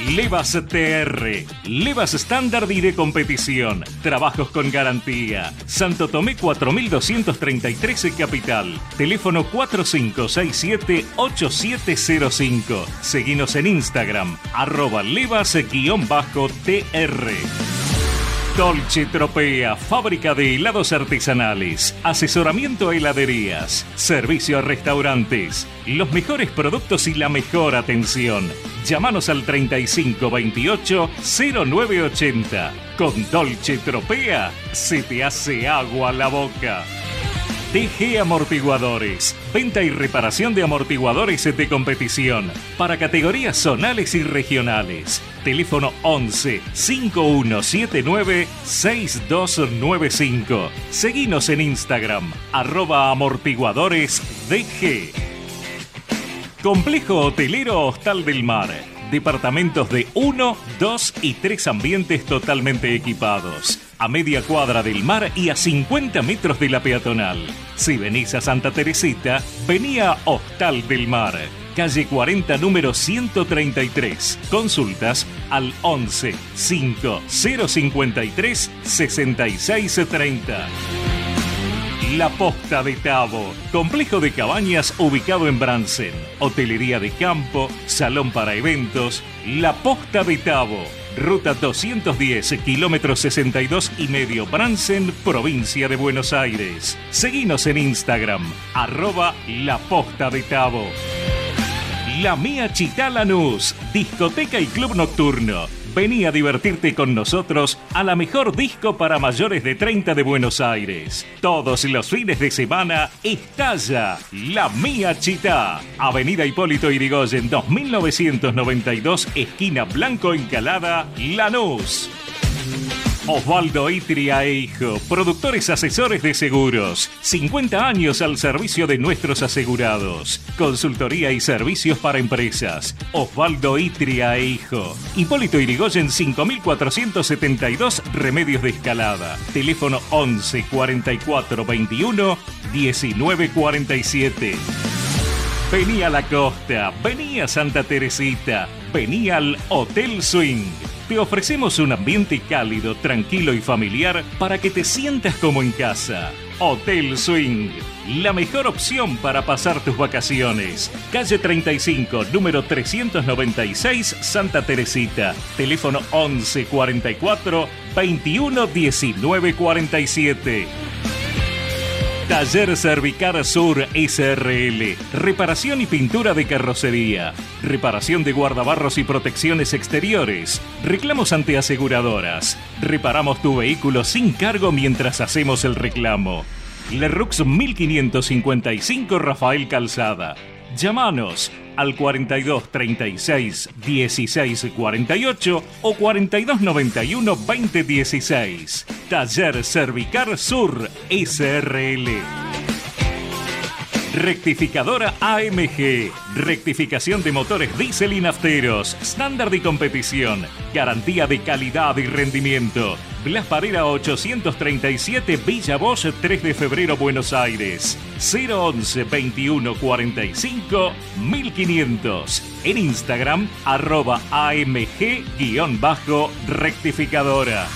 Levas TR, Levas estándar y de competición, trabajos con garantía. Santo Tomé 4233 Capital, teléfono 4567-8705. Seguinos en Instagram, arroba levas-tr. Dolce Tropea, fábrica de helados artesanales, asesoramiento a heladerías, servicio a restaurantes, los mejores productos y la mejor atención. Llámanos al 3528 0980. Con Dolce Tropea se te hace agua la boca. TG Amortiguadores. Venta y reparación de amortiguadores de competición para categorías zonales y regionales. Teléfono 11 5179 6295. Seguinos en Instagram, arroba amortiguadores DG. Complejo Hotelero Hostal del Mar. Departamentos de 1, 2 y 3 ambientes totalmente equipados. A media cuadra del mar y a 50 metros de la peatonal. Si venís a Santa Teresita, vení a Hostal del Mar. Calle 40, número 133. Consultas al 11 5 053 6630. La Posta de Tabo, complejo de cabañas ubicado en Bransen, hotelería de campo, salón para eventos, La Posta de Tabo, ruta 210, kilómetro 62 y medio Bransen, provincia de Buenos Aires. Seguinos en Instagram, arroba La Posta de Tabo. La Mía Chitá Lanús, discoteca y club nocturno. Vení a divertirte con nosotros a la mejor disco para mayores de 30 de Buenos Aires. Todos los fines de semana estalla La Mía Chitá. Avenida Hipólito Irigoyen 2992, esquina Blanco Encalada, Lanús. Osvaldo Itria e Hijo, productores asesores de seguros. 50 años al servicio de nuestros asegurados. Consultoría y servicios para empresas. Osvaldo Itria e Hijo. Hipólito Irigoyen 5472, Remedios de Escalada. Teléfono 11 44 21 19 47. Vení a la costa, vení a Santa Teresita, vení al Hotel Swing. Te ofrecemos un ambiente cálido, tranquilo y familiar para que te sientas como en casa. Hotel Swing, la mejor opción para pasar tus vacaciones. Calle 35, número 396, Santa Teresita. Teléfono 11 44 21 19 47. Taller Cervicar Sur SRL. Reparación y pintura de carrocería. Reparación de guardabarros y protecciones exteriores. Reclamos ante aseguradoras. Reparamos tu vehículo sin cargo mientras hacemos el reclamo. Lerux 1555 Rafael Calzada. Llámanos al 42 36 16 48 o 42 91 20 16. Taller Cervicar Sur SRL. Rectificadora AMG. Rectificación de motores diésel y nafteros. Estándar de competición. Garantía de calidad y rendimiento. Blas Parera 837 Villa Bosch 3 de febrero Buenos Aires. 011 21 45 1500. En Instagram arroba AMG-rectificadora.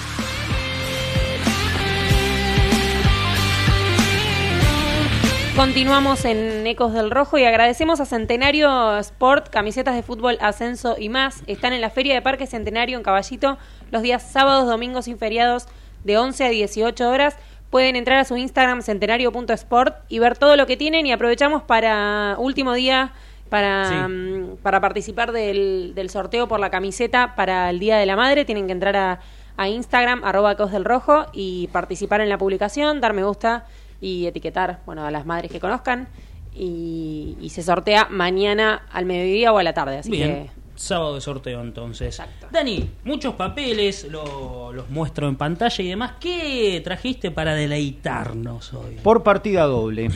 Continuamos en Ecos del Rojo y agradecemos a Centenario Sport, camisetas de fútbol, ascenso y más. Están en la Feria de Parque Centenario en Caballito los días sábados, domingos y feriados de 11 a 18 horas. Pueden entrar a su Instagram centenario.sport y ver todo lo que tienen y aprovechamos para último día para, Sí. mm, para participar del, del sorteo por la camiseta para el Día de la Madre. Tienen que entrar a, a Instagram, arroba Ecos del Rojo y participar en la publicación, dar me gusta y etiquetar bueno, a las madres que conozcan. Y, y se sortea mañana al mediodía o a la tarde. Así Bien. que Sábado de sorteo entonces. Dani, muchos papeles, lo- los muestro en pantalla y demás. ¿Qué trajiste para deleitarnos hoy? Por partida doble.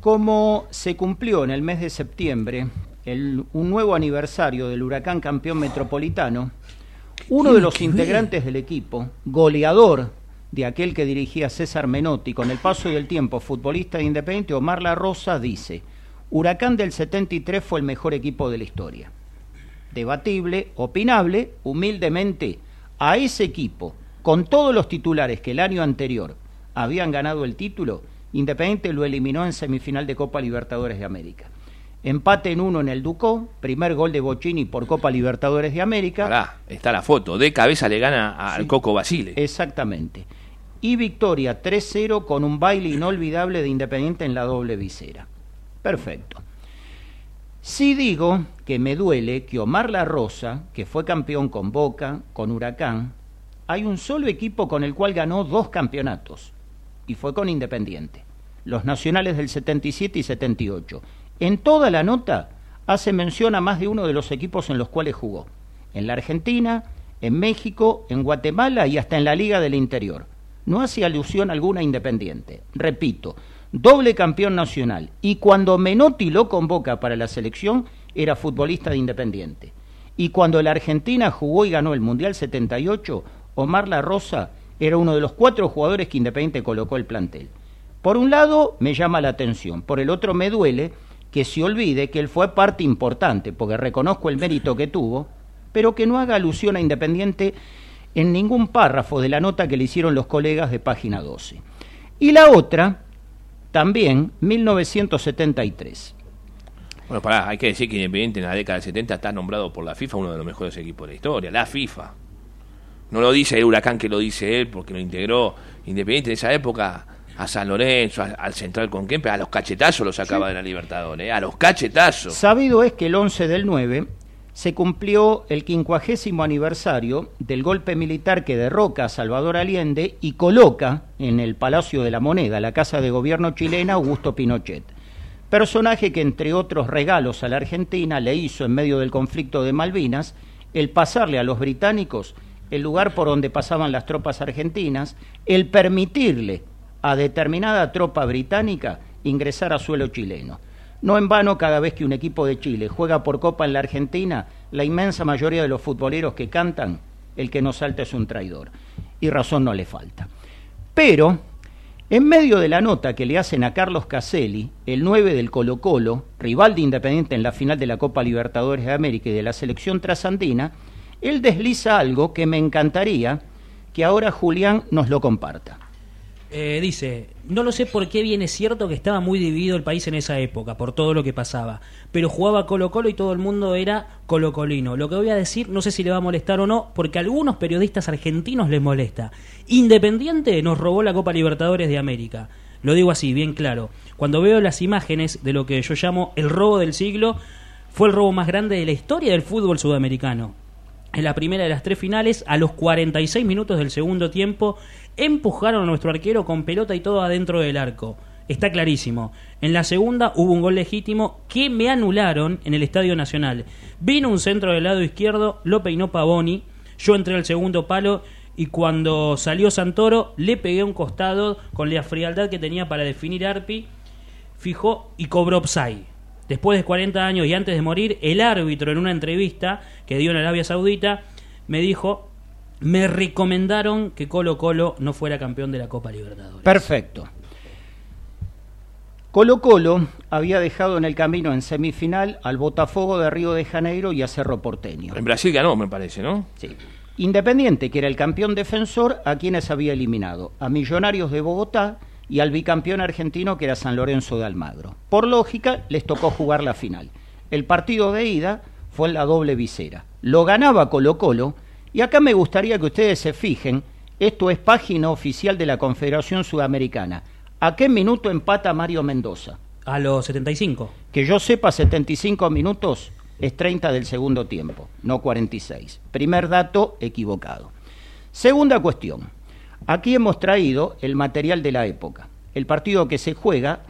Como se cumplió en el mes de septiembre el- un nuevo aniversario del huracán campeón metropolitano, uno de los integrantes del equipo, goleador de aquel que dirigía César Menotti, con el paso del tiempo futbolista de Independiente, Omar La Rosa, dice, Huracán del 73 fue el mejor equipo de la historia. Debatible, opinable, humildemente, a ese equipo, con todos los titulares que el año anterior habían ganado el título, Independiente lo eliminó en semifinal de Copa Libertadores de América. Empate en uno en el Ducó, primer gol de Bocini por Copa Libertadores de América. Pará, está la foto. De cabeza le gana al Coco Basile. Exactamente. Y victoria 3-0 con un baile inolvidable de Independiente en la doble visera. Perfecto. Sí digo que me duele que Omar La Rosa, que fue campeón con Boca, con Huracán, hay un solo equipo con el cual ganó dos campeonatos, y fue con Independiente, los nacionales del 77 y 78. En toda la nota hace mención a más de uno de los equipos en los cuales jugó, en la Argentina, en México, en Guatemala y hasta en la Liga del Interior. No hace alusión alguna a Independiente. Repito, doble campeón nacional y cuando Menotti lo convoca para la selección era futbolista de Independiente. Y cuando la Argentina jugó y ganó el Mundial 78, Omar La Rosa era uno de los cuatro jugadores que Independiente colocó el plantel. Por un lado me llama la atención, por el otro me duele que se olvide que él fue parte importante, porque reconozco el mérito que tuvo, pero que no haga alusión a Independiente en ningún párrafo de la nota que le hicieron los colegas de página 12. Y la otra, también, 1973. Bueno, pará, hay que decir que Independiente en la década del 70 está nombrado por la FIFA uno de los mejores equipos de la historia. La FIFA. No lo dice el Huracán que lo dice él, porque lo integró Independiente en esa época a San Lorenzo, a- al Central con Kempe, a los cachetazos lo sacaba de la Libertadores, ¿eh? a los cachetazos. Sabido es que el 11 del 9 se cumplió el quincuagésimo aniversario del golpe militar que derroca a Salvador Allende y coloca en el Palacio de la Moneda, la casa de gobierno chilena, Augusto Pinochet. Personaje que, entre otros regalos a la Argentina, le hizo en medio del conflicto de Malvinas el pasarle a los británicos el lugar por donde pasaban las tropas argentinas, el permitirle a determinada tropa británica ingresar a suelo chileno. No en vano, cada vez que un equipo de Chile juega por Copa en la Argentina, la inmensa mayoría de los futboleros que cantan, el que no salta es un traidor. Y razón no le falta. Pero, en medio de la nota que le hacen a Carlos Caselli, el 9 del Colo Colo, rival de Independiente en la final de la Copa Libertadores de América y de la selección trasandina, él desliza algo que me encantaría que ahora Julián nos lo comparta. Eh, dice, no lo sé por qué bien es cierto que estaba muy dividido el país en esa época, por todo lo que pasaba, pero jugaba Colo Colo y todo el mundo era colocolino. Lo que voy a decir, no sé si le va a molestar o no, porque a algunos periodistas argentinos les molesta. Independiente nos robó la Copa Libertadores de América. Lo digo así, bien claro. Cuando veo las imágenes de lo que yo llamo el robo del siglo, fue el robo más grande de la historia del fútbol sudamericano. En la primera de las tres finales, a los 46 minutos del segundo tiempo, empujaron a nuestro arquero con pelota y todo adentro del arco. Está clarísimo. En la segunda hubo un gol legítimo que me anularon en el Estadio Nacional. Vino un centro del lado izquierdo, lo peinó Pavoni. Yo entré al segundo palo y cuando salió Santoro le pegué un costado con la frialdad que tenía para definir Arpi. Fijó y cobró Psy. Después de 40 años y antes de morir, el árbitro en una entrevista que dio en Arabia Saudita me dijo, me recomendaron que Colo Colo no fuera campeón de la Copa Libertadores. Perfecto. Colo Colo había dejado en el camino en semifinal al Botafogo de Río de Janeiro y a Cerro Porteño. En Brasil ganó, me parece, ¿no? Sí. Independiente, que era el campeón defensor, a quienes había eliminado, a Millonarios de Bogotá y al bicampeón argentino que era San Lorenzo de Almagro. Por lógica, les tocó jugar la final. El partido de ida fue en la doble visera. Lo ganaba Colo Colo y acá me gustaría que ustedes se fijen, esto es página oficial de la Confederación Sudamericana. ¿A qué minuto empata Mario Mendoza? A los 75. Que yo sepa, 75 minutos es 30 del segundo tiempo, no 46. Primer dato equivocado. Segunda cuestión. Aquí hemos traído el material de la época. El partido que se juega,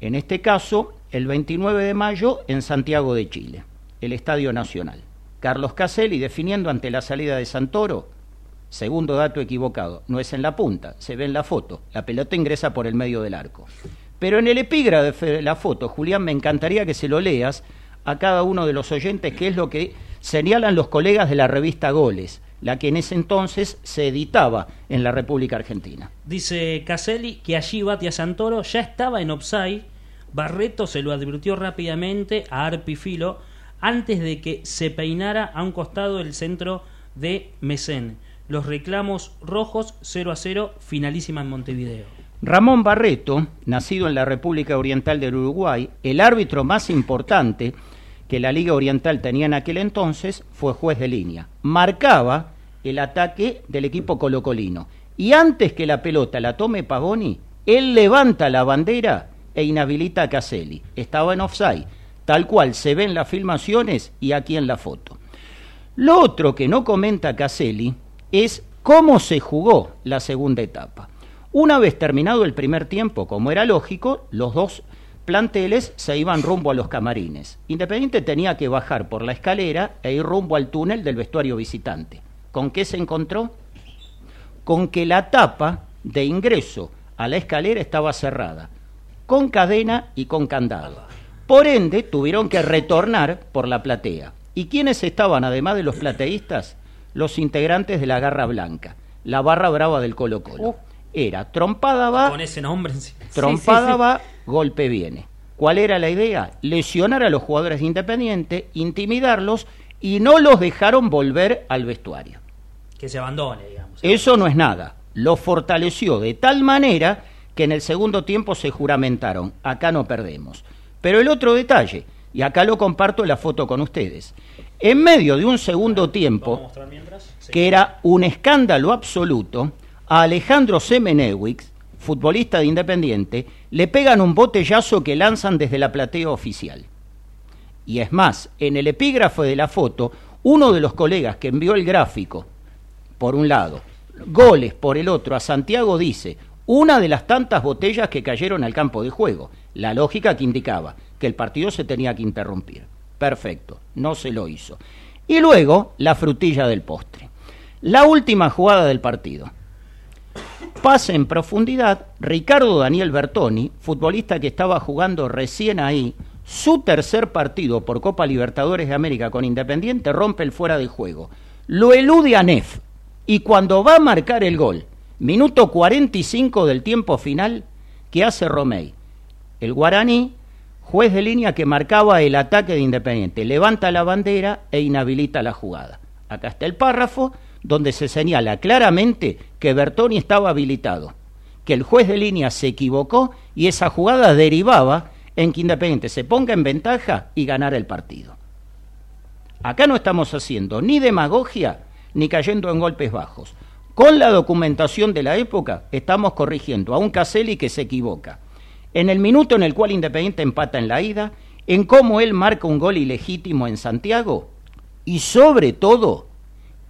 en este caso, el 29 de mayo en Santiago de Chile, el Estadio Nacional. Carlos Caselli definiendo ante la salida de Santoro. Segundo dato equivocado, no es en la punta, se ve en la foto. La pelota ingresa por el medio del arco. Pero en el epígrafe de la foto, Julián, me encantaría que se lo leas a cada uno de los oyentes qué es lo que señalan los colegas de la revista Goles, la que en ese entonces se editaba en la República Argentina. Dice Caselli que allí Batia Santoro ya estaba en offside. Barreto se lo advirtió rápidamente a Arpifilo antes de que se peinara a un costado del centro de Mesén. Los reclamos rojos 0 a 0, finalísima en Montevideo. Ramón Barreto, nacido en la República Oriental del Uruguay, el árbitro más importante que la Liga Oriental tenía en aquel entonces, fue juez de línea. Marcaba el ataque del equipo colocolino. Y antes que la pelota la tome Pavoni, él levanta la bandera e inhabilita a Caselli. Estaba en offside, tal cual se ven las filmaciones y aquí en la foto. Lo otro que no comenta Caselli es cómo se jugó la segunda etapa. Una vez terminado el primer tiempo, como era lógico, los dos planteles se iban rumbo a los camarines. Independiente tenía que bajar por la escalera e ir rumbo al túnel del vestuario visitante. ¿Con qué se encontró? Con que la tapa de ingreso a la escalera estaba cerrada, con cadena y con candado. Por ende, tuvieron que retornar por la platea. ¿Y quiénes estaban, además de los plateístas? Los integrantes de la Garra Blanca, la barra brava del Colo Colo. Era trompada va, Con ese nombre. trompada Sí, sí, sí. va, golpe viene. ¿Cuál era la idea? Lesionar a los jugadores de Independiente, intimidarlos y no los dejaron volver al vestuario. Que se abandone, digamos. Eso no es nada. Lo fortaleció de tal manera que en el segundo tiempo se juramentaron, acá no perdemos. Pero el otro detalle, y acá lo comparto la foto con ustedes, en medio de un segundo tiempo, que era un escándalo absoluto, a Alejandro Semenewicz, futbolista de Independiente, le pegan un botellazo que lanzan desde la platea oficial. Y es más, en el epígrafe de la foto, uno de los colegas que envió el gráfico, por un lado, goles por el otro, a Santiago dice, una de las tantas botellas que cayeron al campo de juego, la lógica que indicaba que el partido se tenía que interrumpir. Perfecto, no se lo hizo. Y luego, la frutilla del postre. La última jugada del partido. Pase en profundidad, Ricardo Daniel Bertoni, futbolista que estaba jugando recién ahí, su tercer partido por Copa Libertadores de América con Independiente, rompe el fuera de juego. Lo elude a Nef y cuando va a marcar el gol, minuto 45 del tiempo final, ¿qué hace Romey? El guaraní, juez de línea que marcaba el ataque de Independiente, levanta la bandera e inhabilita la jugada. Acá está el párrafo donde se señala claramente que Bertoni estaba habilitado, que el juez de línea se equivocó y esa jugada derivaba en que Independiente se ponga en ventaja y ganara el partido. Acá no estamos haciendo ni demagogia ni cayendo en golpes bajos. Con la documentación de la época estamos corrigiendo a un Caselli que se equivoca. En el minuto en el cual Independiente empata en la ida, en cómo él marca un gol ilegítimo en Santiago y sobre todo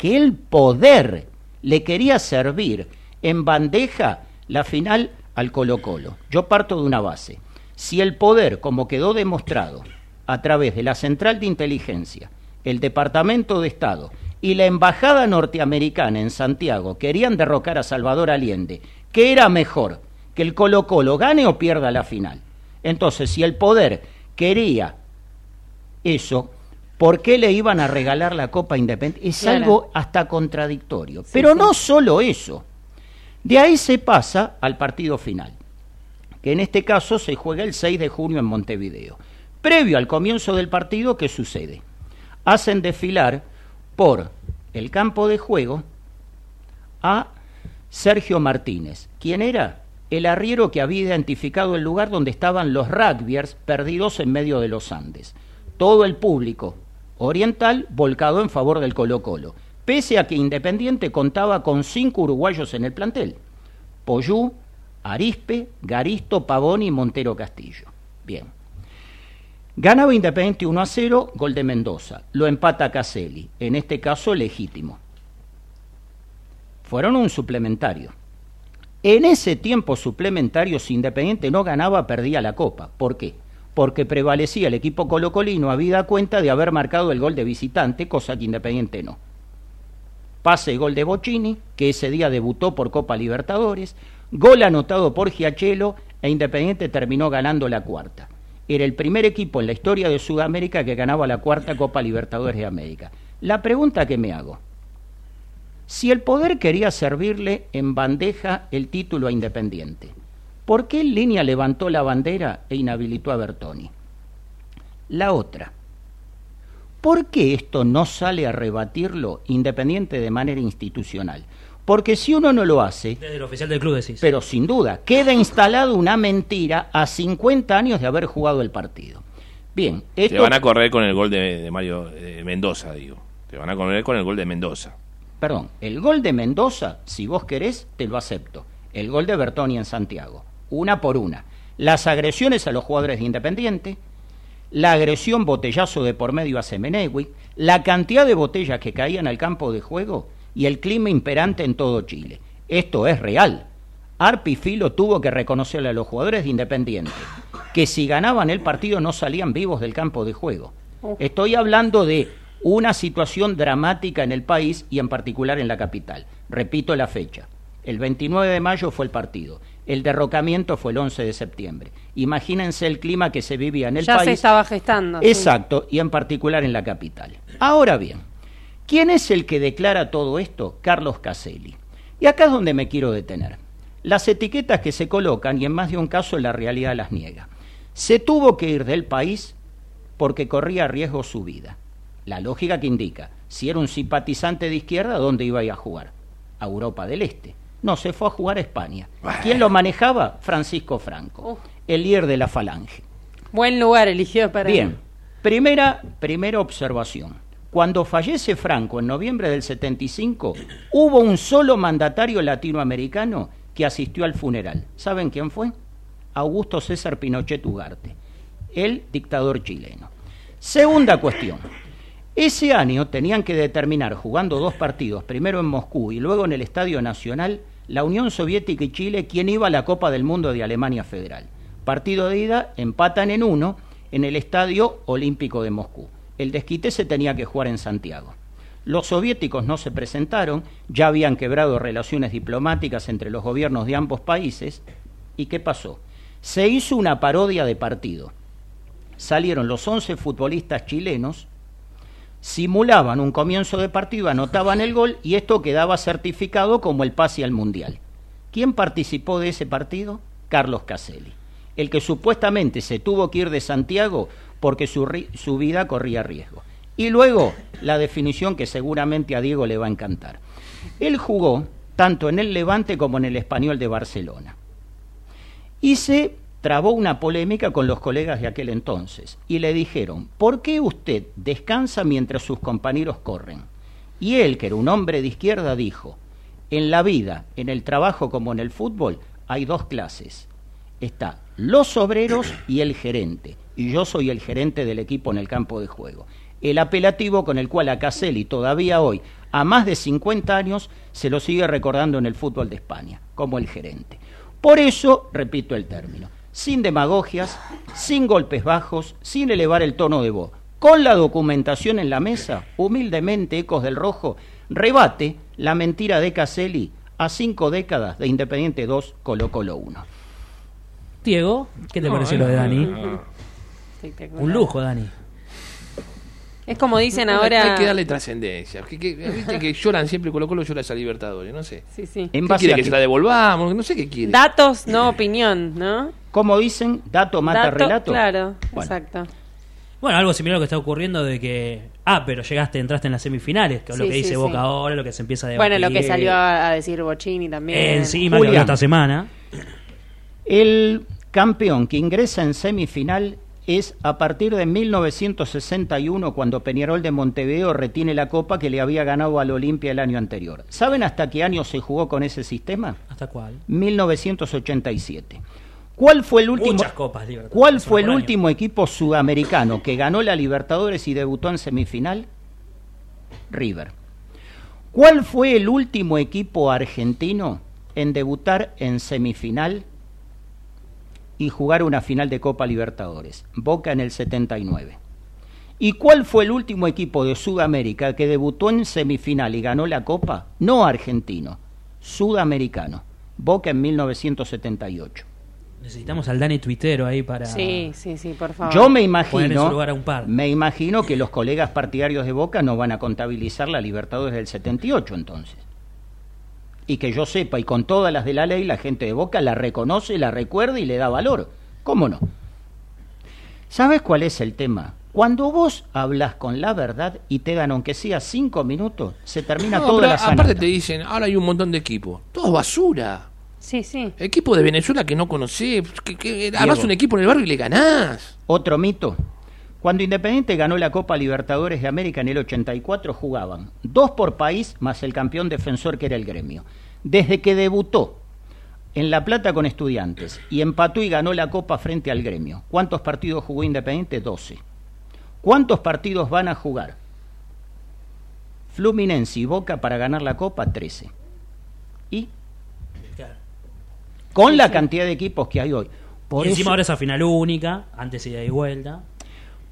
que el poder le quería servir en bandeja la final al Colo Colo. Yo parto de una base. Si el poder, como quedó demostrado a través de la Central de Inteligencia, el Departamento de Estado y la Embajada Norteamericana en Santiago querían derrocar a Salvador Allende, ¿qué era mejor? ¿Que el Colo Colo gane o pierda la final? Entonces, si el poder quería eso, ¿por qué le iban a regalar la Copa Independiente? Es Claro. algo hasta contradictorio. Pero no solo eso. De ahí se pasa al partido final, que en este caso se juega el 6 de junio en Montevideo. Previo al comienzo del partido, ¿qué sucede? Hacen desfilar por el campo de juego a Sergio Martínez. ¿Quién era? El arriero que había identificado el lugar donde estaban los rugbyers perdidos en medio de los Andes. Todo el público oriental volcado en favor del Colo Colo, pese a que Independiente contaba con cinco uruguayos en el plantel. Poyú, Arispe, Garisto, Pavón y Montero Castillo. Bien. Ganaba Independiente 1 a 0, gol de Mendoza. Lo empata Caselli, en este caso legítimo. Fueron un suplementario. En ese tiempo suplementario, si Independiente no ganaba, perdía la copa. ¿Por qué? Porque prevalecía el equipo colocolino, habida cuenta de haber marcado el gol de visitante, cosa que Independiente no. Pase gol de Bocini, que ese día debutó por Copa Libertadores, gol anotado por Giachelo e Independiente terminó ganando la cuarta. Era el primer equipo en la historia de Sudamérica que ganaba la cuarta Copa Libertadores de América. La pregunta que me hago, si el poder quería servirle en bandeja el título a Independiente, ¿por qué en línea levantó la bandera e inhabilitó a Bertoni? La otra, ¿por qué esto no sale a rebatirlo Independiente de manera institucional? Porque si uno no lo hace, Desde el oficial del club decís. pero sin duda, queda instalado una mentira a 50 años de haber jugado el partido. Bien, Te esto, van a correr con el gol de, de Mario de Mendoza, digo. Te van a correr con el gol de Mendoza. perdón, el gol de Mendoza, si vos querés, te lo acepto. El gol de Bertoni en Santiago, una por una. Las agresiones a los jugadores de Independiente, la agresión botellazo de por medio a Semenegui, la cantidad de botellas que caían al campo de juego y el clima imperante en todo Chile. Esto es real. Arpi Filo tuvo que reconocerle a los jugadores de Independiente que si ganaban el partido no salían vivos del campo de juego. Estoy hablando de una situación dramática en el país y en particular en la capital. Repito la fecha. El 29 de mayo fue el partido. El derrocamiento fue el 11 de septiembre. Imagínense el clima que se vivía en el ya país. se estaba gestando. sí. Exacto, y en particular en la capital. Ahora bien, ¿quién es el que declara todo esto? Carlos Caselli. Y acá es donde me quiero detener. Las etiquetas que se colocan, y en más de un caso la realidad las niega. Se tuvo que ir del país porque corría riesgo su vida. La lógica que indica, si era un simpatizante de izquierda, ¿dónde iba a ir a jugar? A Europa del Este. No, se fue a jugar a España. ¿Quién lo manejaba? Francisco Franco, el líder de la Falange. Buen lugar eligió para. Bien, primera, primera observación. Cuando fallece Franco en noviembre del 75, hubo un solo mandatario latinoamericano que asistió al funeral. ¿Saben quién fue? Augusto César Pinochet Ugarte, el dictador chileno. Segunda cuestión. Ese año tenían que determinar, jugando dos partidos, primero en Moscú y luego en el Estadio Nacional, la Unión Soviética y Chile, quién iba a la Copa del Mundo de Alemania Federal. Partido de ida, empatan en uno en el Estadio Olímpico de Moscú. El desquite se tenía que jugar en Santiago. Los soviéticos no se presentaron, ya habían quebrado relaciones diplomáticas entre los gobiernos de ambos países. ¿Y qué pasó? Se hizo una parodia de partido. Salieron los 11 futbolistas chilenos, simulaban un comienzo de partido, anotaban el gol y esto quedaba certificado como el pase al Mundial. ¿Quién participó de ese partido? Carlos Caselli, el que supuestamente se tuvo que ir de Santiago porque su, su vida corría riesgo. Y luego la definición que seguramente a Diego le va a encantar. Él jugó tanto en el Levante como en el Español de Barcelona. Y se trabó una polémica con los colegas de aquel entonces y le dijeron, ¿por qué usted descansa mientras sus compañeros corren? Y él, que era un hombre de izquierda, dijo, en la vida, en el trabajo como en el fútbol, hay dos clases. Está los obreros y el gerente. Y yo soy el gerente del equipo en el campo de juego. El apelativo con el cual a Caselli todavía hoy, a más de 50 años, se lo sigue recordando en el fútbol de España, como el gerente. Por eso, repito el término, sin demagogias, sin golpes bajos, sin elevar el tono de voz, con la documentación en la mesa, humildemente Ecos del Rojo rebate la mentira de Caselli a cinco décadas de Independiente 2, Colo Colo 1. Diego, ¿qué te No, pareció eh, lo de Dani? no. Un lujo, Dani. Es como dicen ahora. Hay que darle trascendencia. Que, que- Viste que lloran siempre Colo Colo llora esa Libertadores, no sé. Sí, sí. En ¿Qué base quiere a que se la devolvamos? No sé qué quiere. Datos, no opinión, ¿no? Como dicen, dato mata Dato- relato. Claro, Bueno. exacto. Bueno, algo similar a lo que está ocurriendo de que. Ah, pero llegaste, entraste en las semifinales, que es lo que sí, dice sí. Boca ahora, lo que se empieza a debatir. Bueno, lo que salió a, decir Bocini también. Encima, que esta semana. El campeón que ingresa en semifinal es a partir de 1961 cuando Peñarol de Montevideo retiene la copa que le había ganado al Olimpia el año anterior. ¿Saben hasta qué año se jugó con ese sistema? ¿Hasta cuál? 1987. ¿Cuál fue el último copas ¿Cuál fue el último equipo sudamericano que ganó la Libertadores y debutó en semifinal? River. ¿Cuál fue el último equipo argentino en debutar en semifinal y jugar una final de Copa Libertadores? Boca en el 79. ¿Y cuál fue el último equipo de Sudamérica que debutó en semifinal y ganó la Copa? No argentino, sudamericano. Boca en 1978. Necesitamos al Dani Twittero ahí para Sí, sí, sí, por favor. Yo me imagino, lugar a un par. me imagino que los colegas partidarios de Boca no van a contabilizar la Libertadores del 78 entonces. Y que yo sepa, y con todas las de la ley, la gente de Boca la reconoce, la recuerda y le da valor. ¿Cómo no? ¿Sabes cuál es el tema? Cuando vos hablas con la verdad y te dan, aunque sea cinco minutos, se termina No, toda pero la aparte te dicen, ahora hay un montón de equipos. Todo basura. Sí, sí. Equipo de Venezuela que no conocés. Que, que, además Diego. un equipo en el barrio y le ganás. Otro mito. Cuando Independiente ganó la Copa Libertadores de América en el 84 jugaban dos por país más el campeón defensor que era el gremio. Desde que debutó en La Plata con estudiantes y empató y ganó la Copa frente al gremio. ¿Cuántos partidos jugó Independiente? 12. ¿Cuántos partidos van a jugar? Fluminense y Boca para ganar la Copa 13. ¿Y? Con la cantidad de equipos que hay hoy. Por y encima eso- ahora esa final única, antes ida y vuelta.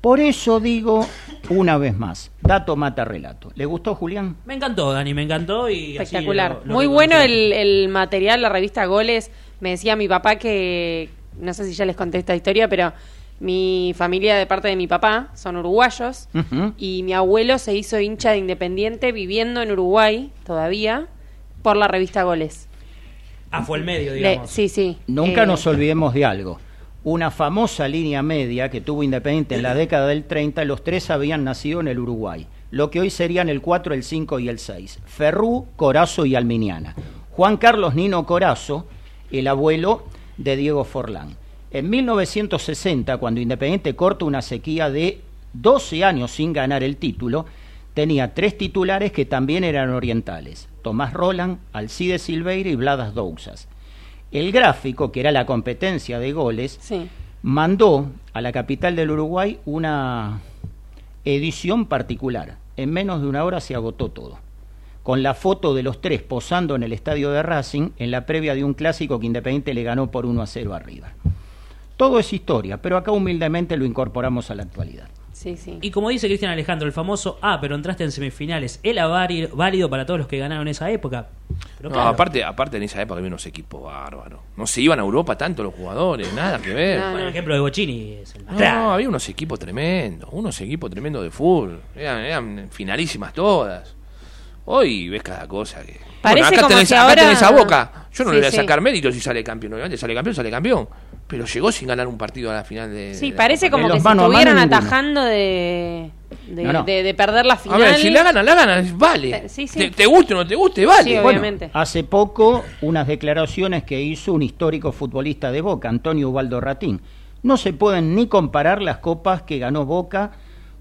Por eso digo una vez más, dato mata relato. ¿Le gustó Julián? Me encantó, Dani, me encantó y así Espectacular. lo- lo Muy bueno el, el material, la revista Goles. Me decía mi papá que, no sé si ya les conté esta historia, pero mi familia de parte de mi papá son uruguayos y mi abuelo se hizo hincha de Independiente viviendo en Uruguay todavía por la revista Goles. Ah, fue el medio, Le- digamos. sí, sí. Nunca Eh, nos olvidemos de algo. Una famosa línea media que tuvo Independiente en la década del 30, los tres habían nacido en el Uruguay. Lo que hoy serían el 4, el 5 y el 6. Ferrú, Corazo y Alminiana. Juan Carlos Nino Corazo, el abuelo de Diego Forlán. En 1960, cuando Independiente corta una sequía de 12 años sin ganar el título, tenía tres titulares que también eran orientales. Tomás Roland, Alcide Silveira y Bladas Dousas. El gráfico, que era la competencia de goles, mandó a la capital del Uruguay una edición particular. En menos de una hora se agotó todo. Con la foto de los tres posando en el estadio de Racing en la previa de un clásico que Independiente le ganó por 1 a 0 arriba. Todo es historia, pero acá humildemente lo incorporamos a la actualidad. Sí, sí. Y como dice Cristian Alejandro, el famoso, ah, pero entraste en semifinales, ¿era válido para todos los que ganaron esa época? Pero No, claro, aparte, aparte en esa época había unos equipos bárbaros. No se iban a Europa tanto los jugadores, nada que ver. Por ejemplo, de Bocini es el más No, había unos equipos tremendos, unos equipos tremendos de fútbol. Eran, eran finalísimas todas. Hoy ves cada cosa que. Parece acá como tenés, que acá ahora- tenés a Boca. Yo no Sí, le voy a sí. sacar mérito si sale campeón. Obviamente sale campeón, sale campeón. Pero llegó sin ganar un partido a la final de. Sí, de parece como que se estuvieran atajando de, de, No, no. de- de perder la A final. ver, si la ganan, la ganan, vale. Sí, sí. Te, te guste o no te guste, vale. Sí, Bueno, obviamente. hace poco unas declaraciones que hizo un histórico futbolista de Boca, Antonio Ubaldo Ratín. No se pueden ni comparar las copas que ganó Boca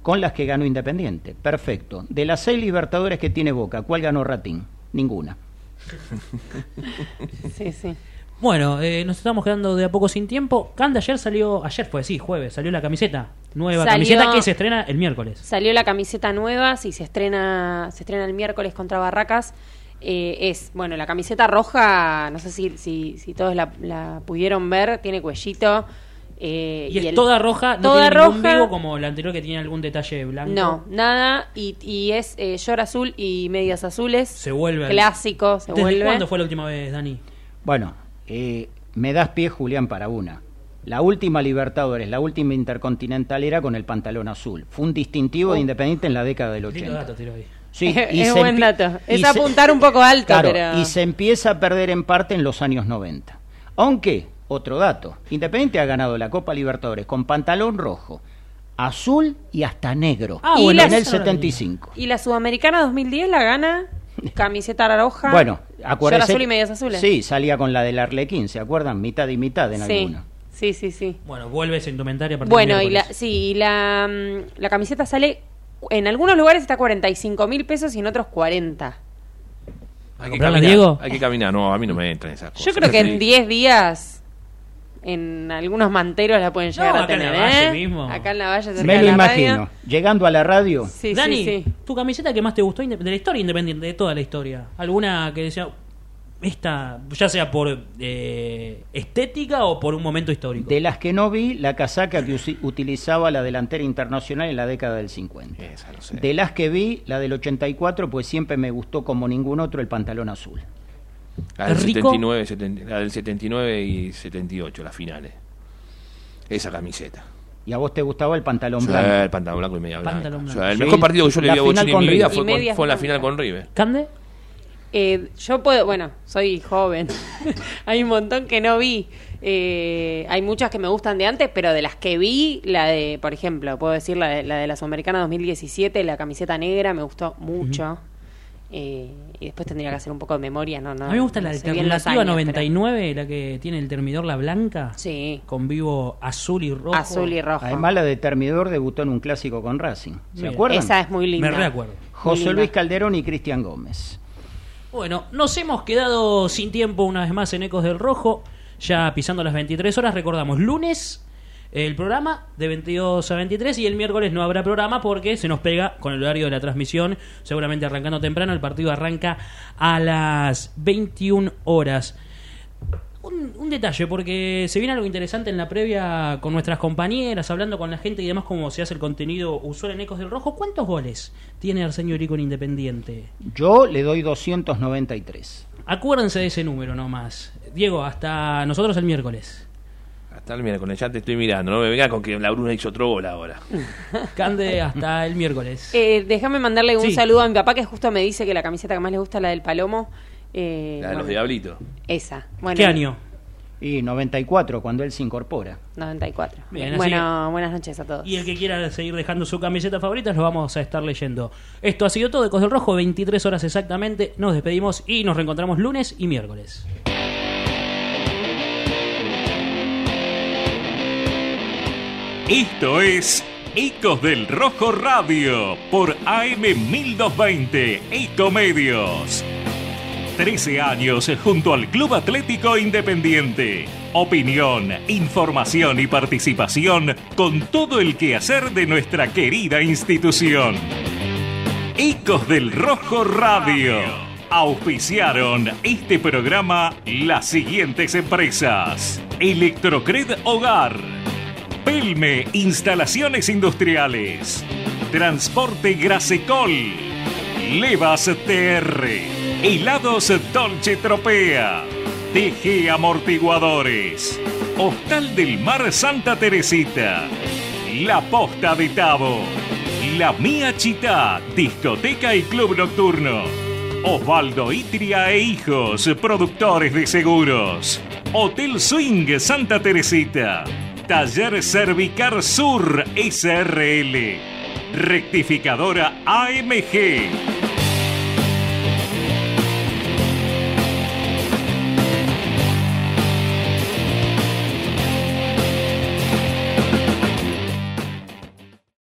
con las que ganó Independiente. Perfecto. De las seis Libertadores que tiene Boca, ¿cuál ganó Ratín? Ninguna. (laughs) Sí, sí. Bueno, eh, nos estamos quedando de a poco sin tiempo. Canda ayer salió, ayer fue, sí, jueves, salió la camiseta. Nueva Salió- camiseta que se estrena el miércoles. Salió la camiseta nueva, sí, se estrena, se estrena el miércoles contra Barracas. Eh, es, bueno, la camiseta roja, no sé si, si, si todos la, la pudieron ver, tiene cuellito. eh, Y es el- toda roja, no toda tiene ningún roja. vivo como la anterior que tiene algún detalle blanco. No, nada, y, y es eh, short azul y medias azules. Se vuelve Clásico, se ¿Desde vuelve. cuándo fue la última vez, Dani? Bueno, eh, me das pie, Julián, para una. La última Libertadores, la última Intercontinental era con el pantalón azul. Fue un distintivo de Independiente en la década del 80. Lindo dato ahí. Sí, Es- y es se buen dato. Es se- apuntar un poco alto, Claro, pero... y se empieza a perder en parte en los años 90. Aunque, otro dato, Independiente ha ganado la Copa Libertadores con pantalón rojo, azul y hasta negro. Ah, y bueno, en el eso- 75. Y la Sudamericana 2010 la gana camiseta roja. Bueno, acuérdense. azul y medias azules. Sí, salía con la del Arlequín, ¿se acuerdan? Mitad y mitad en sí, alguna. sí, sí, sí. Bueno, vuelve esa indumentaria a partir Bueno, y la, sí, y la, mm, la camiseta sale, en algunos lugares está 45 mil pesos y en otros 40. Hay que caminar, Diego? Hay que caminar. No, a mí no me entran esas cosas. Yo creo que Sí. en 10 días, en algunos manteros la pueden llegar No, a acá en tener, la Valle ¿eh? mismo. Acá en la Valle, cerca Me de lo la imagino. radio. Llegando a la radio, Sí, Dani, sí, sí. tu camiseta que más te gustó de la historia independiente, de toda la historia. ¿Alguna que decía, esta, ya sea por eh, estética o por un momento histórico? de las que no vi, la casaca que utilizaba la delantera internacional en la década del 50. Esa, no sé. De las que vi, la del 84, pues siempre me gustó como ningún otro el pantalón azul. La del, Rico. 79, 70 la del 79 y 78, las finales. Esa camiseta. ¿Y a vos te gustaba el pantalón Sí, blanco? el pantalón blanco y media blanca. Pantalón O blanco. sea, el Sí. mejor partido que yo le vi a Bochini en con mi vida River. fue, con- fue en la final con River. ¿Cande? Eh, yo puedo, bueno, soy joven. (laughs) hay un montón que no vi. Eh, hay muchas que me gustan de antes, pero de las que vi, la de, por ejemplo, puedo decir la de la, de la Sudamericana 2017, la camiseta negra, me gustó mucho. Eh, y después tendría que hacer un poco de memoria, no, no. A mí me gusta la no alternativa años, 99, la que tiene el termidor la blanca. Sí. Con vivo azul y rojo. Azul y rojo. Además, la de Termidor debutó en un clásico con Racing. ¿Se acuerdan? Esa es muy linda. Me reacuerdo. José linda. Luis Calderón y Cristian Gómez. Bueno, nos hemos quedado sin tiempo una vez más en Ecos del Rojo, ya pisando las 23 horas. Recordamos, lunes el programa de 22 a 23 y el miércoles no habrá programa porque se nos pega con el horario de la transmisión, seguramente arrancando temprano. El partido arranca a las 21 horas. Un, un detalle, porque se viene algo interesante en la previa con nuestras compañeras, hablando con la gente y demás, cómo se hace el contenido usual en Ecos del Rojo. ¿Cuántos goles tiene Arsenio Rico en Independiente? Yo le doy 293. Acuérdense de ese número nomás. Diego, hasta nosotros el miércoles. Hasta el miércoles, ya te estoy mirando. No me vengas con que la Bruna hizo otro gol ahora. (laughs) Cande, hasta el miércoles. Eh, déjame mandarle un Sí. saludo a mi papá que justo me dice que la camiseta que más le gusta es la del Palomo. Eh, La de los bueno, diablitos. Esa. Bueno, ¿Qué año? Y 94, cuando él se incorpora. 94. Bien, así bueno, buenas noches a todos. Y el que quiera seguir dejando su camiseta favorita, lo vamos a estar leyendo. Esto ha sido todo, Ecos del Rojo, 23 horas exactamente. Nos despedimos y nos reencontramos lunes y miércoles. Esto es Ecos del Rojo Radio por AM 1220 Ecomedios. 13 años junto al Club Atlético Independiente. Opinión, información y participación con todo el quehacer de nuestra querida institución. Ecos del Rojo Radio. Auspiciaron este programa las siguientes empresas. Electrocred Hogar. Pelme Instalaciones Industriales. Transporte Grasecol. Levas TR. Helados Dolce Tropea. TG Amortiguadores. Hostal del Mar Santa Teresita. La Posta de Tabo. La Mía Chita, discoteca y club nocturno. Osvaldo Itria e Hijos, productores de seguros. Hotel Swing Santa Teresita. Taller Cervicar Sur SRL. Rectificadora AMG.